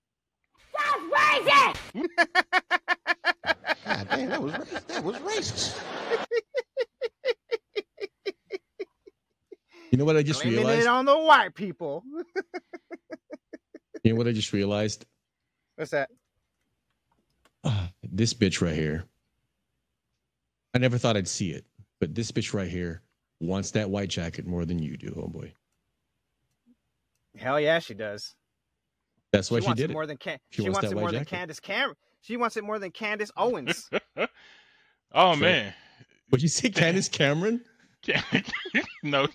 That's racist. [laughs] God damn, that was racist. That was racist. [laughs] You know what I just Blaming realized? it on the white people. You know what I just realized? What's that? Ah, this bitch right here. I never thought I'd see it, but this bitch right here wants that white jacket more than you do, homeboy. Hell yeah, she does. That's why she, wants did it it. more than Can- She she, wants wants, it white more than jacket. Candace Cam. She wants it more than Candace Owens. [laughs] Oh Right. man. Would you say [laughs] Candace Cameron? [laughs] no,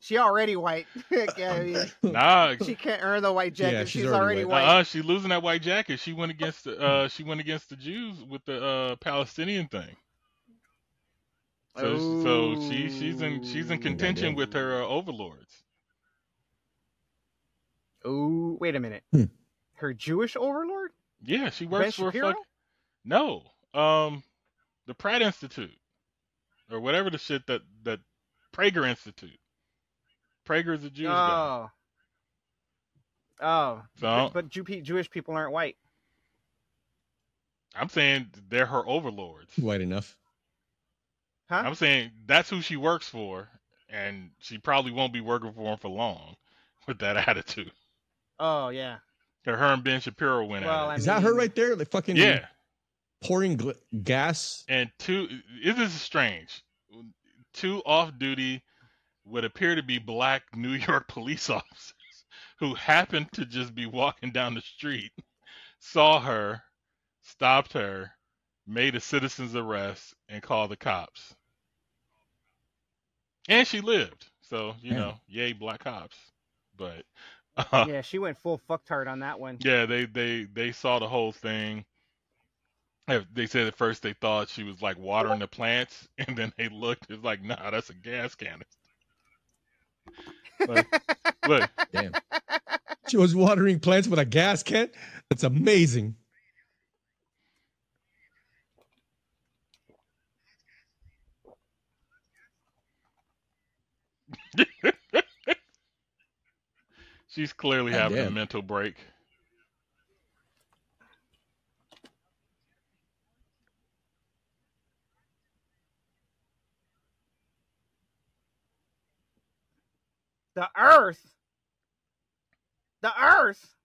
she already white. Yeah, I mean, nah. she can't earn the white jacket. Yeah, she's, she's already, already white. Uh, she losing that white jacket. She went against the uh, she went against the Jews with the uh, Palestinian thing. So so she she's in she's in contention with her uh, overlords. Oh, wait a minute. Hmm. Her Jewish overlord? Yeah, she Ben works for a fuck. No, um, the Pratt Institute or whatever the shit that that Prager Institute. Prager is a Jewish guy. Oh. Oh. So- But, but Jew, Jewish people aren't white. I'm saying they're her overlords. White enough. Huh? I'm saying that's who she works for, and she probably won't be working for him for long [laughs] with that attitude. Oh yeah. Her and Ben Shapiro went Well, at it. I Is that her right there? Like fucking Yeah, pouring gl- gas. and two. This is strange. Two off-duty, would appear to be black [laughs] New York police [laughs] officers who happened to just be walking down the street, saw her, stopped her, made a citizen's arrest, and called the cops. And she lived, so you Yeah. know, yay, black cops. But [laughs] uh, Yeah, she went full fucktard on that one. Yeah, they they they saw the whole thing. They said at first they thought she was like watering the plants, [laughs] and then they looked. It's like, nah, that's a gas canister. Like, [laughs] look, Damn. She was watering plants with a gas can. That's amazing. [laughs] she's clearly God having a mental break. The Earth. The Earth.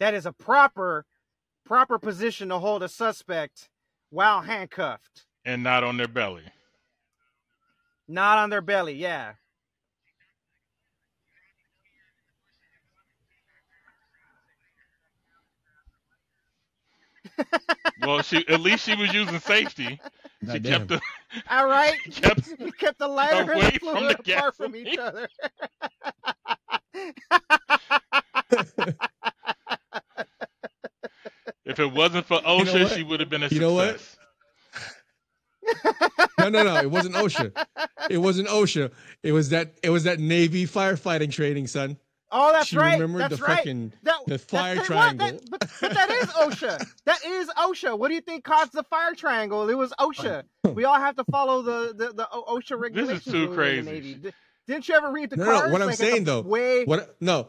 That is a proper, proper position to hold a suspect while handcuffed, And not on their belly. not on their belly. Yeah. [laughs] Well, she at least she was using safety. [laughs] She God kept damn. the [laughs] All right. Kept we kept the lighter and away the from fluid the apart from each other. If it wasn't for [laughs] OSHA, what? she would have been a You know what? success. No, no, no. It wasn't OSHA. It wasn't OSHA. It was that. It was that Navy firefighting training, son. Oh, that's she right. remembered that's the right. fucking That- the fire it. What? triangle. That- but, but that is OSHA. That is OSHA. What do you think caused the fire triangle? It was OSHA. Oh. We all have to follow the the, the OSHA regulations. too when we're in the crazy. Navy. Didn't you ever read the No, no, cards? what I'm Like, saying, though, way What? No.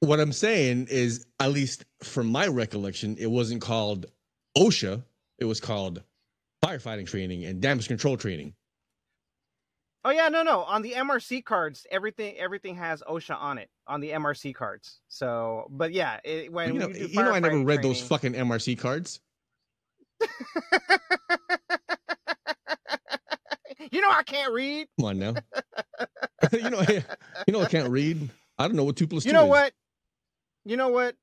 What I'm saying is, at least from my recollection, it wasn't called OSHA. It was called firefighting training and damage control training. Oh yeah, no, no. On the MRC cards, everything everything has OSHA on it on the MRC cards. So, but yeah, it, when you know, you know, I never read those fucking MRC cards. [laughs] You know I can't read. Come on now. [laughs] [laughs] you know, you know, I can't read. I don't know what two plus You two know is. what? You know what?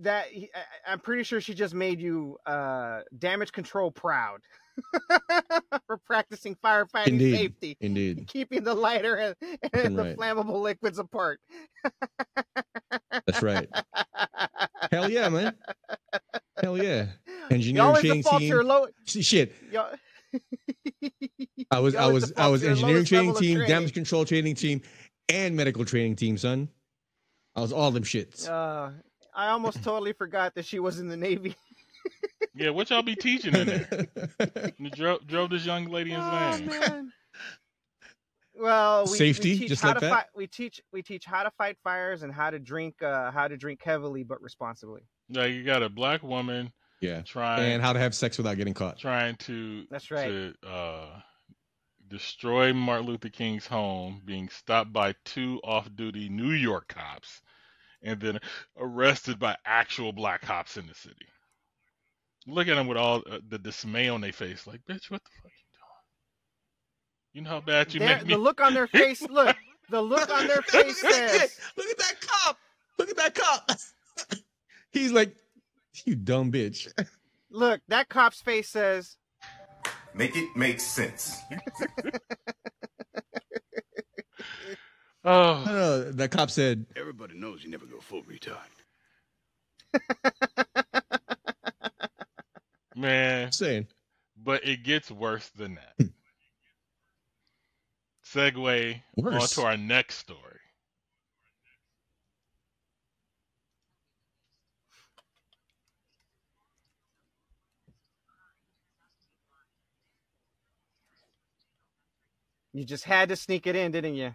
That I, I'm pretty sure she just made you uh damage control proud [laughs] for practicing firefighting Indeed, safety, indeed. keeping the lighter and, and the right. flammable liquids apart. That's right. Hell yeah, man. Hell yeah. Engineering training team. low. Shit. [laughs] I was I was I was engineering training team, training. damage control training team, and medical training team, son. I was all them shits. uh, I almost totally forgot that she was in the Navy. [laughs] Yeah, what y'all be teaching in there? [laughs] You drove, drove this young lady Oh, insane. man. Well, we, Safety, we teach just how like to that? fight. We teach we teach how to fight fires and how to drink uh, how to drink heavily but responsibly. Yeah, you got a black woman yeah. trying And how to have sex without getting caught. trying to That's right. to uh, destroy Martin Luther King's home, being stopped by two off-duty New York cops, and then arrested by actual black cops in the city. Look at them with all uh, the dismay on their face, like, "Bitch, what the fuck you doing? You know how bad you Their- make me." The look on their [laughs] face. Look, the look on their face [laughs] Look at says. Look at that cop. Look at that cop. [laughs] He's like, you dumb bitch. "Look, that cop's face says." Make it make sense. oh, No, no, that cop said, Everybody knows you never go full retard. [laughs] man, saying, but it gets worse than that. Hmm. Segue Worse? onto our next story. You just had to sneak it in, didn't you?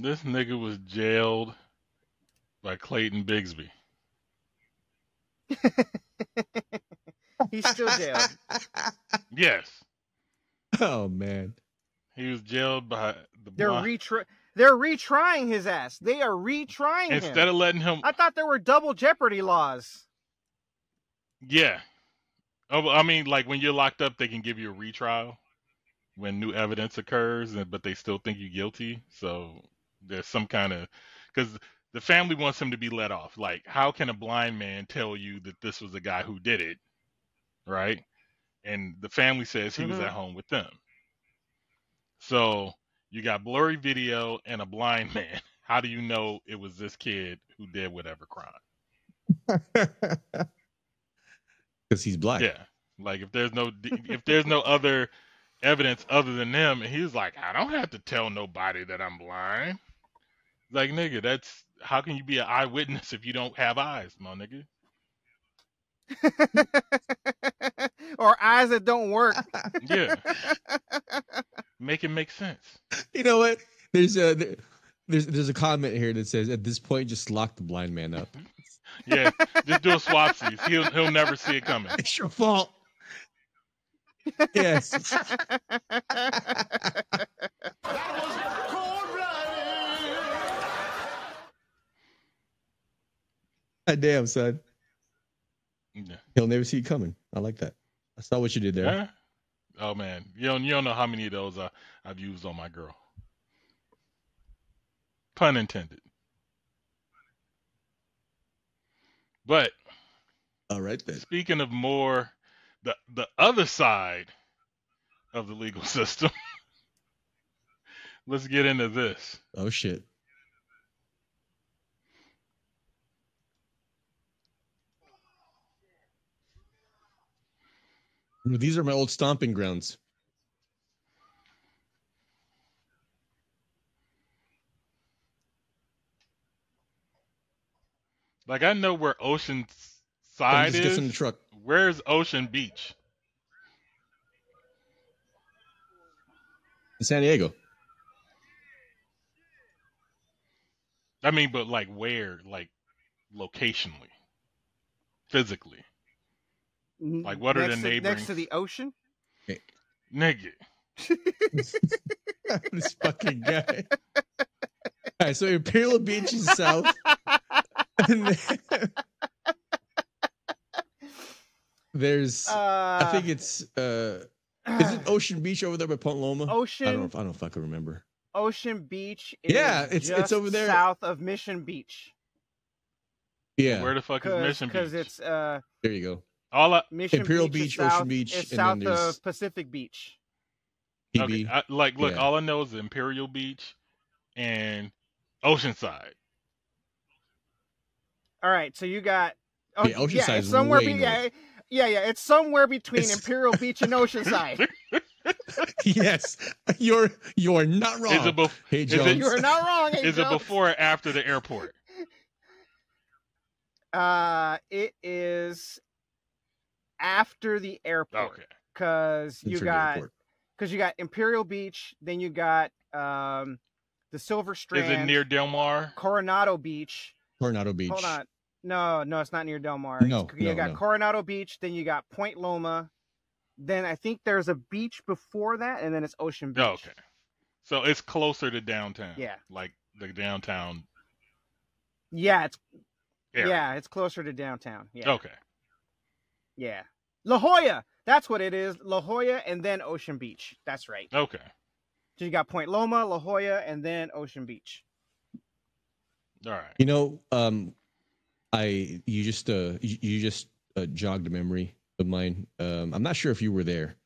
This nigga was jailed by Clayton Bigsby. [laughs] He's still jailed. Yes, Oh man. he was jailed by the They're blind- retry they're retrying his ass. They are retrying him. instead of letting him. I thought there were double jeopardy laws. Yeah. Oh, I mean, like when you're locked up, they can give you a retrial when new evidence occurs, and- but they still think you guilty. So there's some kind of because the family wants him to be let off. Like, how can a blind man tell you that this was the guy who did it, right? And the family says he was Mhm. at home with them. So you got blurry video and a blind [laughs] man. How do you know it was this kid who did whatever crime? [laughs] Because he's black. Yeah. Like if there's no if there's no other evidence other than them, and he's like, I don't have to tell nobody that I'm blind. Like nigga, that's how can you be an eyewitness if you don't have eyes, my nigga? [laughs] or eyes that don't work. [laughs] Yeah. Make it make sense. You know what? There's a there- there's there's a comment here that says at this point just lock the blind man up. [laughs] Yeah, just do a swapsies. He'll he'll never see it coming. It's your fault. Yes. God [laughs] damn, son. Yeah. He'll never see it coming. I like that. I saw what you did there. Yeah. Oh man, you don't you don't know how many of those I, I've used on my girl. Pun intended. But All right then. speaking of more the the other side of the legal [laughs] system, let's get into this. Oh shit. These are my old stomping grounds. Like I know where Ocean Side just gets is. in the truck. Where's Ocean Beach? In San Diego. I mean, but like where? Like locationally, physically. Like, what are the next to, neighboring- next to the ocean? Nigga. [laughs] this fucking guy. All right, so Imperial Beach is south. And then- [laughs] there's, Uh, I think it's, uh, is it [clears throat] Ocean Beach over there by Point Loma? Ocean. I don't, Ocean I don't know if I can remember. Ocean Beach is Yeah, it's- it's over there. south of Mission Beach. Yeah, Where the fuck is Mission Beach? Because it's uh there you go. All I, Mission Imperial Beach, Beach, Ocean south, Beach, and south then there's- of Pacific Beach. Okay, I, like look, Yeah. all I know is Imperial Beach and Oceanside. All right, so you got oh, Yeah, Oceanside it's is somewhere way be- yeah, yeah, yeah, it's somewhere between It's- Imperial Beach and Oceanside. [laughs] yes, you're you're not wrong. Is it, bef- hey, is Jones. it- you are not wrong. Hey, is it before or after the airport? Uh, it is after the airport Okay. because you It's for the got because you got Imperial Beach, then you got um the Silver Strand, Is it near Del Mar? Coronado Beach. Coronado Beach. Hold on. No, no, it's not near Del Mar. No, you no, got no. Coronado Beach, then you got Point Loma, then I think there's a beach before that, and then it's Ocean Beach. Okay. So it's closer to downtown. Yeah. Like the downtown Yeah, it's area. yeah, it's closer to downtown. Yeah, Okay. Yeah. La Jolla, that's what it is. La Jolla, and then Ocean Beach. That's right. Okay. So you got Point Loma, La Jolla, and then Ocean Beach. All right. You know, um, I you just uh you, you just uh, jogged a memory of mine. Um, I'm not sure if you were there,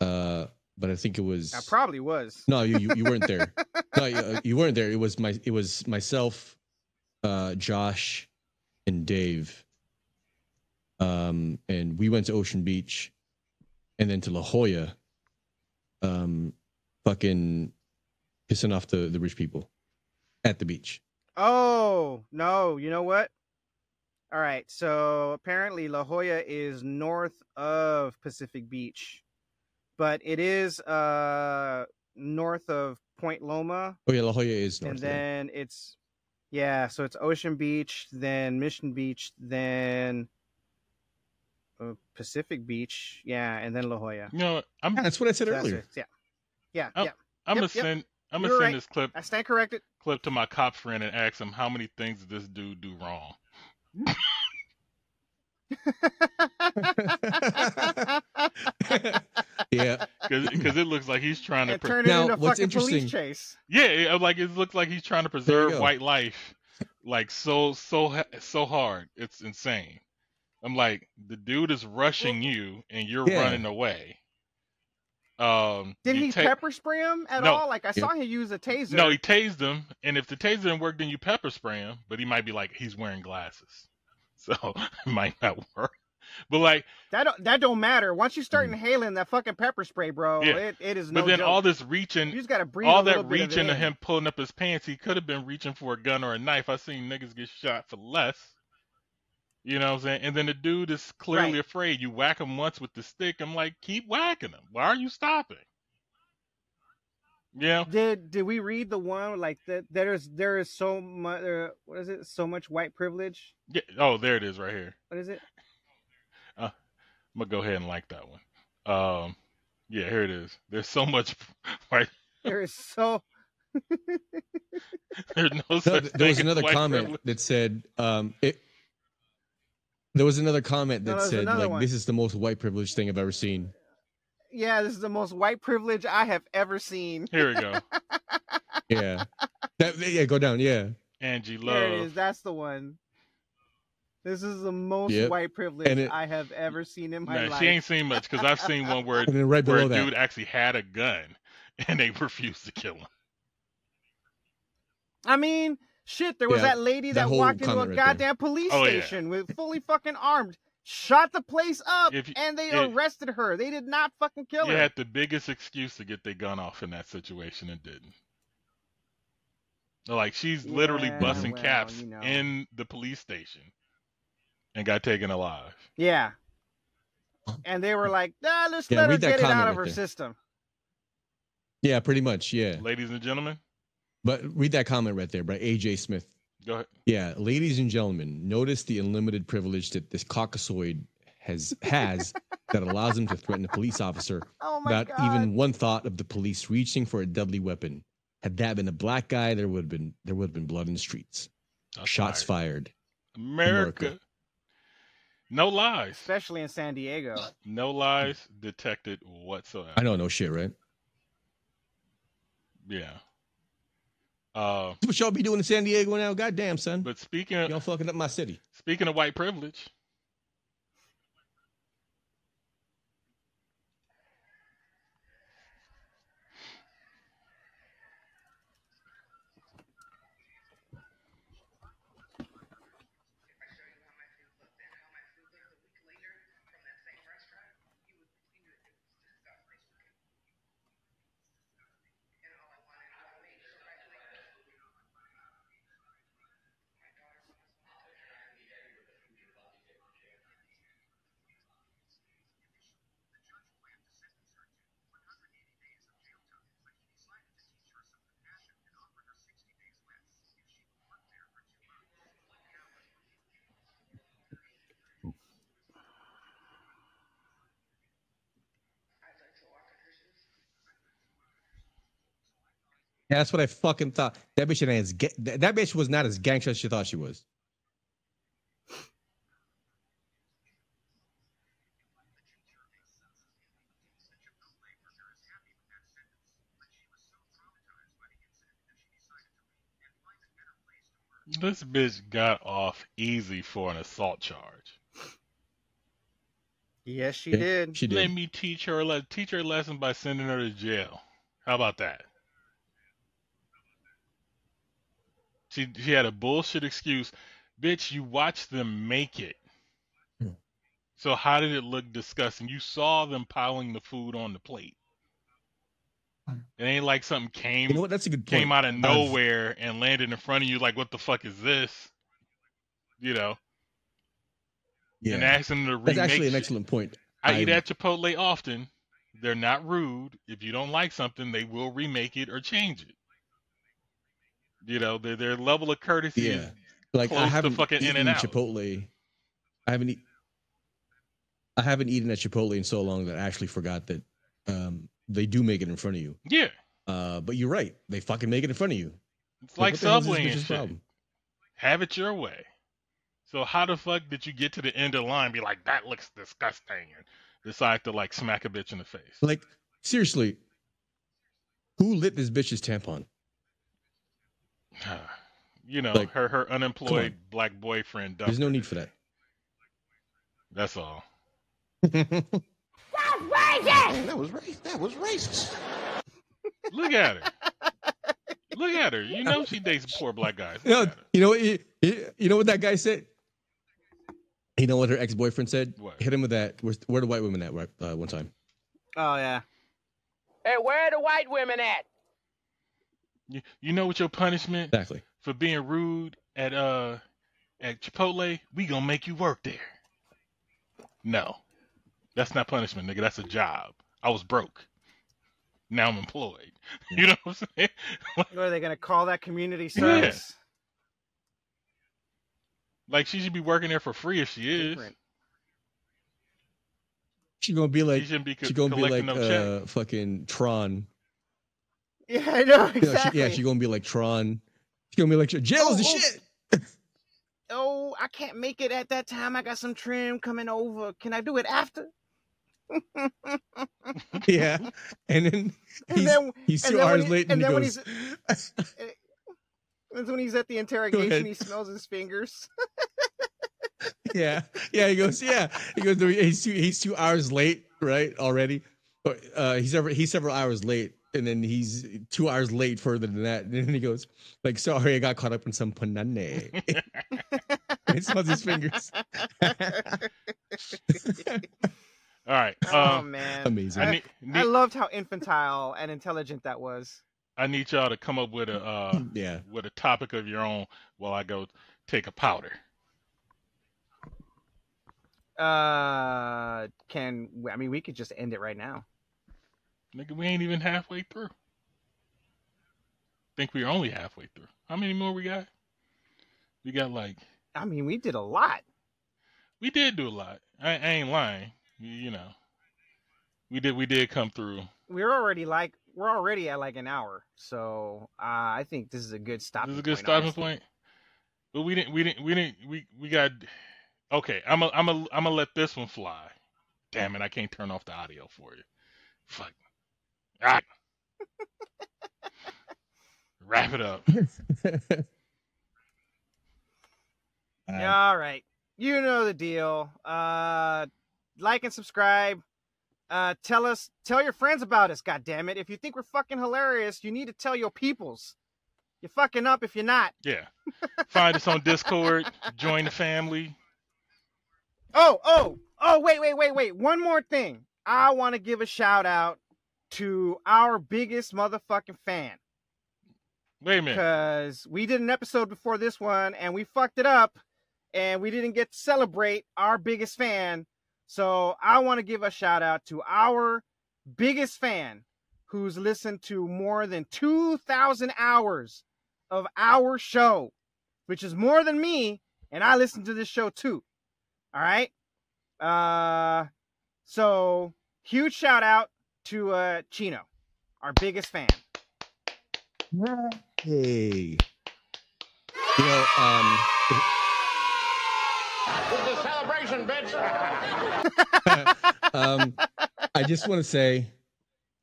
uh, but I think it was. I probably was. No, you you, you weren't there. [laughs] no, you, uh, you weren't there. It was my it was myself, uh, Josh, and Dave. Um, and we went to Ocean Beach, and then to La Jolla. Um, fucking pissing off the the rich people at the beach. Oh no! You know what? All right. So apparently, La Jolla is north of Pacific Beach, but it is uh north of Point Loma. Oh yeah, La Jolla is north. and then it's yeah. So it's Ocean Beach, then Mission Beach, then uh, Pacific Beach. Yeah, and then La Jolla. No, I'm Yeah, that's what I said So earlier. it, Yeah. Yeah. I'm, yeah. I'm Yep, gonna yep. send I'm You gonna send right. this clip I stand corrected. clip to my cop friend and ask him how many things did this dude do wrong. [laughs] yeah, because it looks like he's trying to pre- turn it Now, into a what's fucking police interesting- chase. yeah, like it looks like he's trying to preserve white life, like so so so hard. It's insane. I'm like the dude is rushing you and you're Yeah. running away. Um, Didn't he take- pepper spray him at No. all? Like I saw him use a taser. No, he tased him, and if the taser didn't work, then you pepper spray him. But he might be like he's wearing glasses, [laughs] so it might not work. But like, that don't, that don't matter. Once you start inhaling that fucking pepper spray, bro, Mm. Yeah. it, it is no but then joke. all this reaching, you just gotta breathe all a that bit of reaching to him pulling up his pants, he could have been reaching for a gun or a knife. I seen niggas get shot for less. You know what I'm saying? And then the dude is clearly Right. afraid. You whack him once with the stick. I'm like, keep whacking him. Why are you stopping? Yeah. Did did we read the one like that? There is there is so much. Uh, what is it? So much white privilege. yeah. Oh, there it is right here. What is it? I'm gonna go ahead and like that one. Um, yeah, here it is. There's so much [laughs] white. There is so. [laughs] There's no No, such th- there was another comment privilege. that said um it there was another comment that there's said like one. this is the most white privileged thing I've ever seen. Yeah, this is the most white privilege I have ever seen. Here we go. [laughs] Yeah. that yeah, go down, yeah. Angie There it Love. is. That's the one. This is the most Yep. white privilege it- I have ever seen in my Nah, life. she ain't seen much because I've seen one where [laughs] And then right where below a that. dude actually had a gun and they [laughs] refused to kill him. I mean, shit, there was Yeah, that lady that that, walked into a comment right there. goddamn police Oh, yeah. station with fully fucking armed, shot the place up, you- and they it- arrested her. They did not fucking kill You her. had the biggest excuse to get their gun off in that situation and didn't. Like she's literally Yeah, busting well, caps you know. in the police station and got taken alive. Yeah. And they were like, nah, let's Yeah, let her get it out of right her there. system. Yeah, pretty much, yeah. Ladies and gentlemen, But read that comment right there by AJ Smith. go ahead. Yeah, ladies and gentlemen, notice the unlimited privilege that this caucasoid has has [laughs] that allows him to threaten a police officer Oh without God. even one thought of the police reaching for a deadly weapon. Had that been a black guy, there would have been there would have been blood in the streets. Shots Shots fired. fired. America. America. No lies. Especially in San Diego. No lies detected whatsoever. I know no shit, right? Yeah. Uh, what y'all be doing in San Diego now. Goddamn, son. but speaking Y'all fucking up my city. speaking of white privilege, Yeah, that's what I fucking thought. That bitch ain't as ga- that, that bitch was not as gangster as she thought she was. this bitch got off easy for an assault charge. Yes, she did. She did. Let me teach her a le- teach her a lesson by sending her to jail. How about that? She she had a bullshit excuse. Bitch, you watched them make it. Hmm. So how did it look disgusting? You saw them piling the food on the plate. It ain't like something came You know what? That's a good came out of nowhere and landed in front of you like what the fuck is this? You know, Yeah. and asking them to remake That's actually an excellent point. I eat at Chipotle often. They're not rude. If you don't like something, they will remake it or change it. You know, their their level of courtesy Yeah. is Like I haven't fucking eaten. Chipotle. I haven't eat, I haven't eaten at Chipotle in so long that I actually forgot that um, they do make it in front of you. yeah. Uh, but you're right. They fucking make it in front of you. It's like what the hell's this Subway and shit. problem? Have it your way. So how the fuck did you get to the end of the line and be like, that looks disgusting and decide to like smack a bitch in the face? Like seriously, who lit this bitch's tampon? [sighs] you know, Like, her her unemployed black boyfriend dumped There's no need for that. That's all. That's racist! That was racist. That was racist. Look at her. [laughs] Look at her. You know she dates poor black guys. You know, you know what? You, you know what that guy said. You know what her ex boyfriend said? Hit him with that. Where's, where are the white women at? Right, uh, one time. Oh yeah. Hey, where are the white women at? You, you know what your punishment Exactly. for being rude at uh at Chipotle? We gonna make you work there. No, that's not punishment, nigga. That's a job. I was broke. Now I'm employed. [laughs] You know what I'm saying? [laughs] What are they gonna call that community Yeah. service? Like she should be working there for free if she is. She gonna be like. She be co- She gonna be like no uh, fucking Tron. Yeah, I know Yeah, she, exactly. yeah, she gonna be like Tron. She gonna be like jail's the Oh, oh. shit. [laughs] oh, I can't make it at that time. I got some trim coming over. Can I do it after? [laughs] Yeah, and then he's, then- he's two hours he- late, and, and then he when goes, That's when he's at the interrogation. He smells his fingers. [laughs] yeah, yeah. He goes, yeah. He goes, he's two, he's two hours late, right? Already, but uh, he's several he's several hours late, and then he's two hours late further than that. And then he goes, like, sorry, I got caught up in some panane. [laughs] he smells his fingers. All right. [laughs] Oh um, man, Amazing. I I, need, I loved how infantile and intelligent that was. I need y'all to come up with a uh, [clears throat] yeah with a topic of your own while I go take a powder. Uh, can I mean we could just end it right now? Nigga, we ain't even halfway through. Think we're only halfway through. How many more we got? We got like I mean, we did a lot. we did do a lot. I, I ain't lying. You, you know, we did we did come through. We're already like we're already at like an hour, so uh, I think this is a good stopping. This is a good point, starting honestly. point. But we didn't we didn't we didn't we we got okay. I'm a, I'm a, I'm gonna let this one fly. Damn it! I can't turn off the audio for you. Fuck. All right. Wrap it up. [laughs] Yeah, all right. You know the deal. Uh, like and subscribe. Uh, tell us, tell your friends about us. God damn it! If you think we're fucking hilarious, you need to tell your peoples. You're fucking up if you're not. Yeah. Find us on Discord. Join the family. Oh, oh, oh! Wait, wait, wait, wait! One more thing. I want to give a shout out to our biggest motherfucking fan. Wait a minute. because we did an episode before this one and we fucked it up and we didn't get to celebrate our biggest fan. So I want to give a shout out to our biggest fan who's listened to more than 2,000 hours of our show, which is more than me. And I listen to this show too. All right. Uh, so huge shout out to uh, Chino, our biggest fan. Hey. You know, um, This is a celebration, bitch. [laughs] um, I just want to say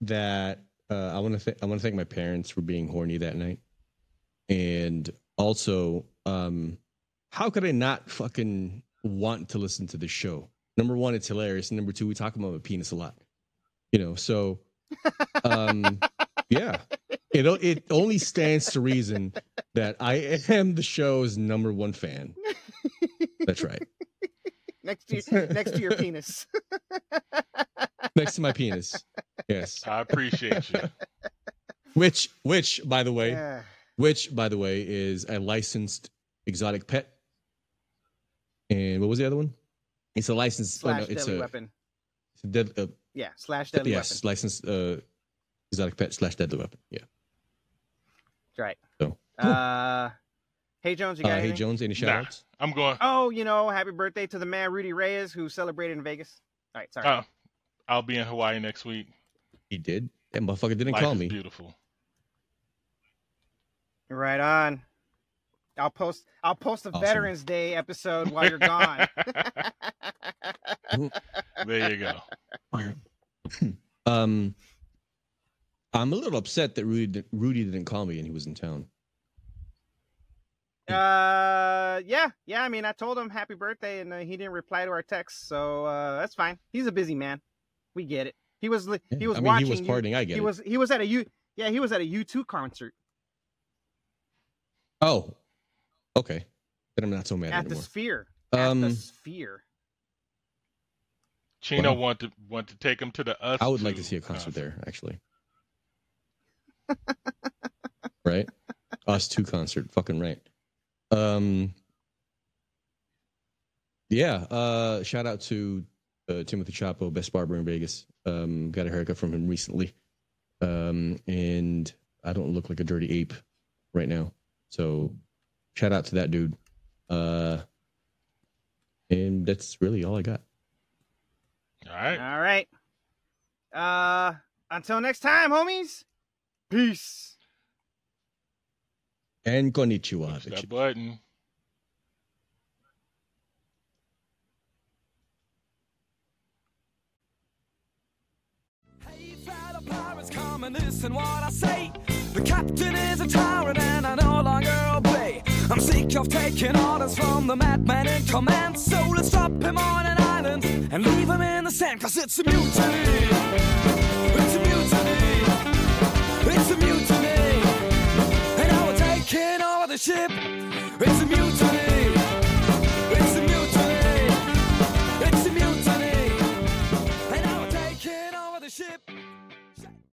that uh, I want to th- I want to thank my parents for being horny that night, and also, um, how could I not fucking want to listen to the show? Number one, it's hilarious. And number two, we talk about my penis a lot, you know. So, [laughs] um, yeah, it o- it only stands to reason that I am the show's number one fan. That's right. [laughs] next to your, next to your penis. [laughs] Next to my penis. Yes. I appreciate you. Which, which, by the way, Yeah. which, by the way, is a licensed exotic pet. And what was the other one? It's a licensed. oh, no, it's deadly a, weapon. it's a dead, uh, Yeah, slash deadly yes, weapon. licensed uh, exotic pet slash deadly weapon. Yeah. That's right. So, Uh, hey Jones, you got uh, hey? Jones, any shout Nah. I'm going. Oh, you know, happy birthday to the man Rudy Reyes who celebrated in Vegas. All right, sorry. Uh, I'll be in Hawaii next week. He did. That motherfucker didn't Life call is me. beautiful. Right on. I'll post. I'll post a Awesome. Veterans Day episode while you're gone. [laughs] There you go. [laughs] Um, I'm a little upset that Rudy Rudy didn't call me and he was in town. uh, yeah, yeah. I mean, I told him happy birthday, and uh, he didn't reply to our text, so uh, that's fine. He's a busy man. We get it. He was. li- He was I mean, watching. he was you- partying. I get he it. was. He was at a U. Yeah, he was at a U two concert Oh, okay. Then I'm not so mad at the anymore. Sphere. At the Um, Sphere. Chino Wow. want to want to take him to the us. I would like to see a concert there, actually. [laughs] right? Us two concert, fucking right. Um, yeah. Uh, shout out to uh, Timothy Chapo, best barber in Vegas. Um, got a haircut from him recently, um, and I don't look like a dirty ape right now. So, shout out to that dude. Uh, and that's really all I got. All right. All right. Uh, until next time, homies. Peace. And konnichiwa. Push that button. Pirates come and listen what I say. The captain is a tyrant and I no longer obey. I'm sick of taking orders from the madman in command. So let's drop him on an island and leave him in the sand. Cause it's a mutiny. It's a mutiny. It's a mutiny. And now we're taking over the ship.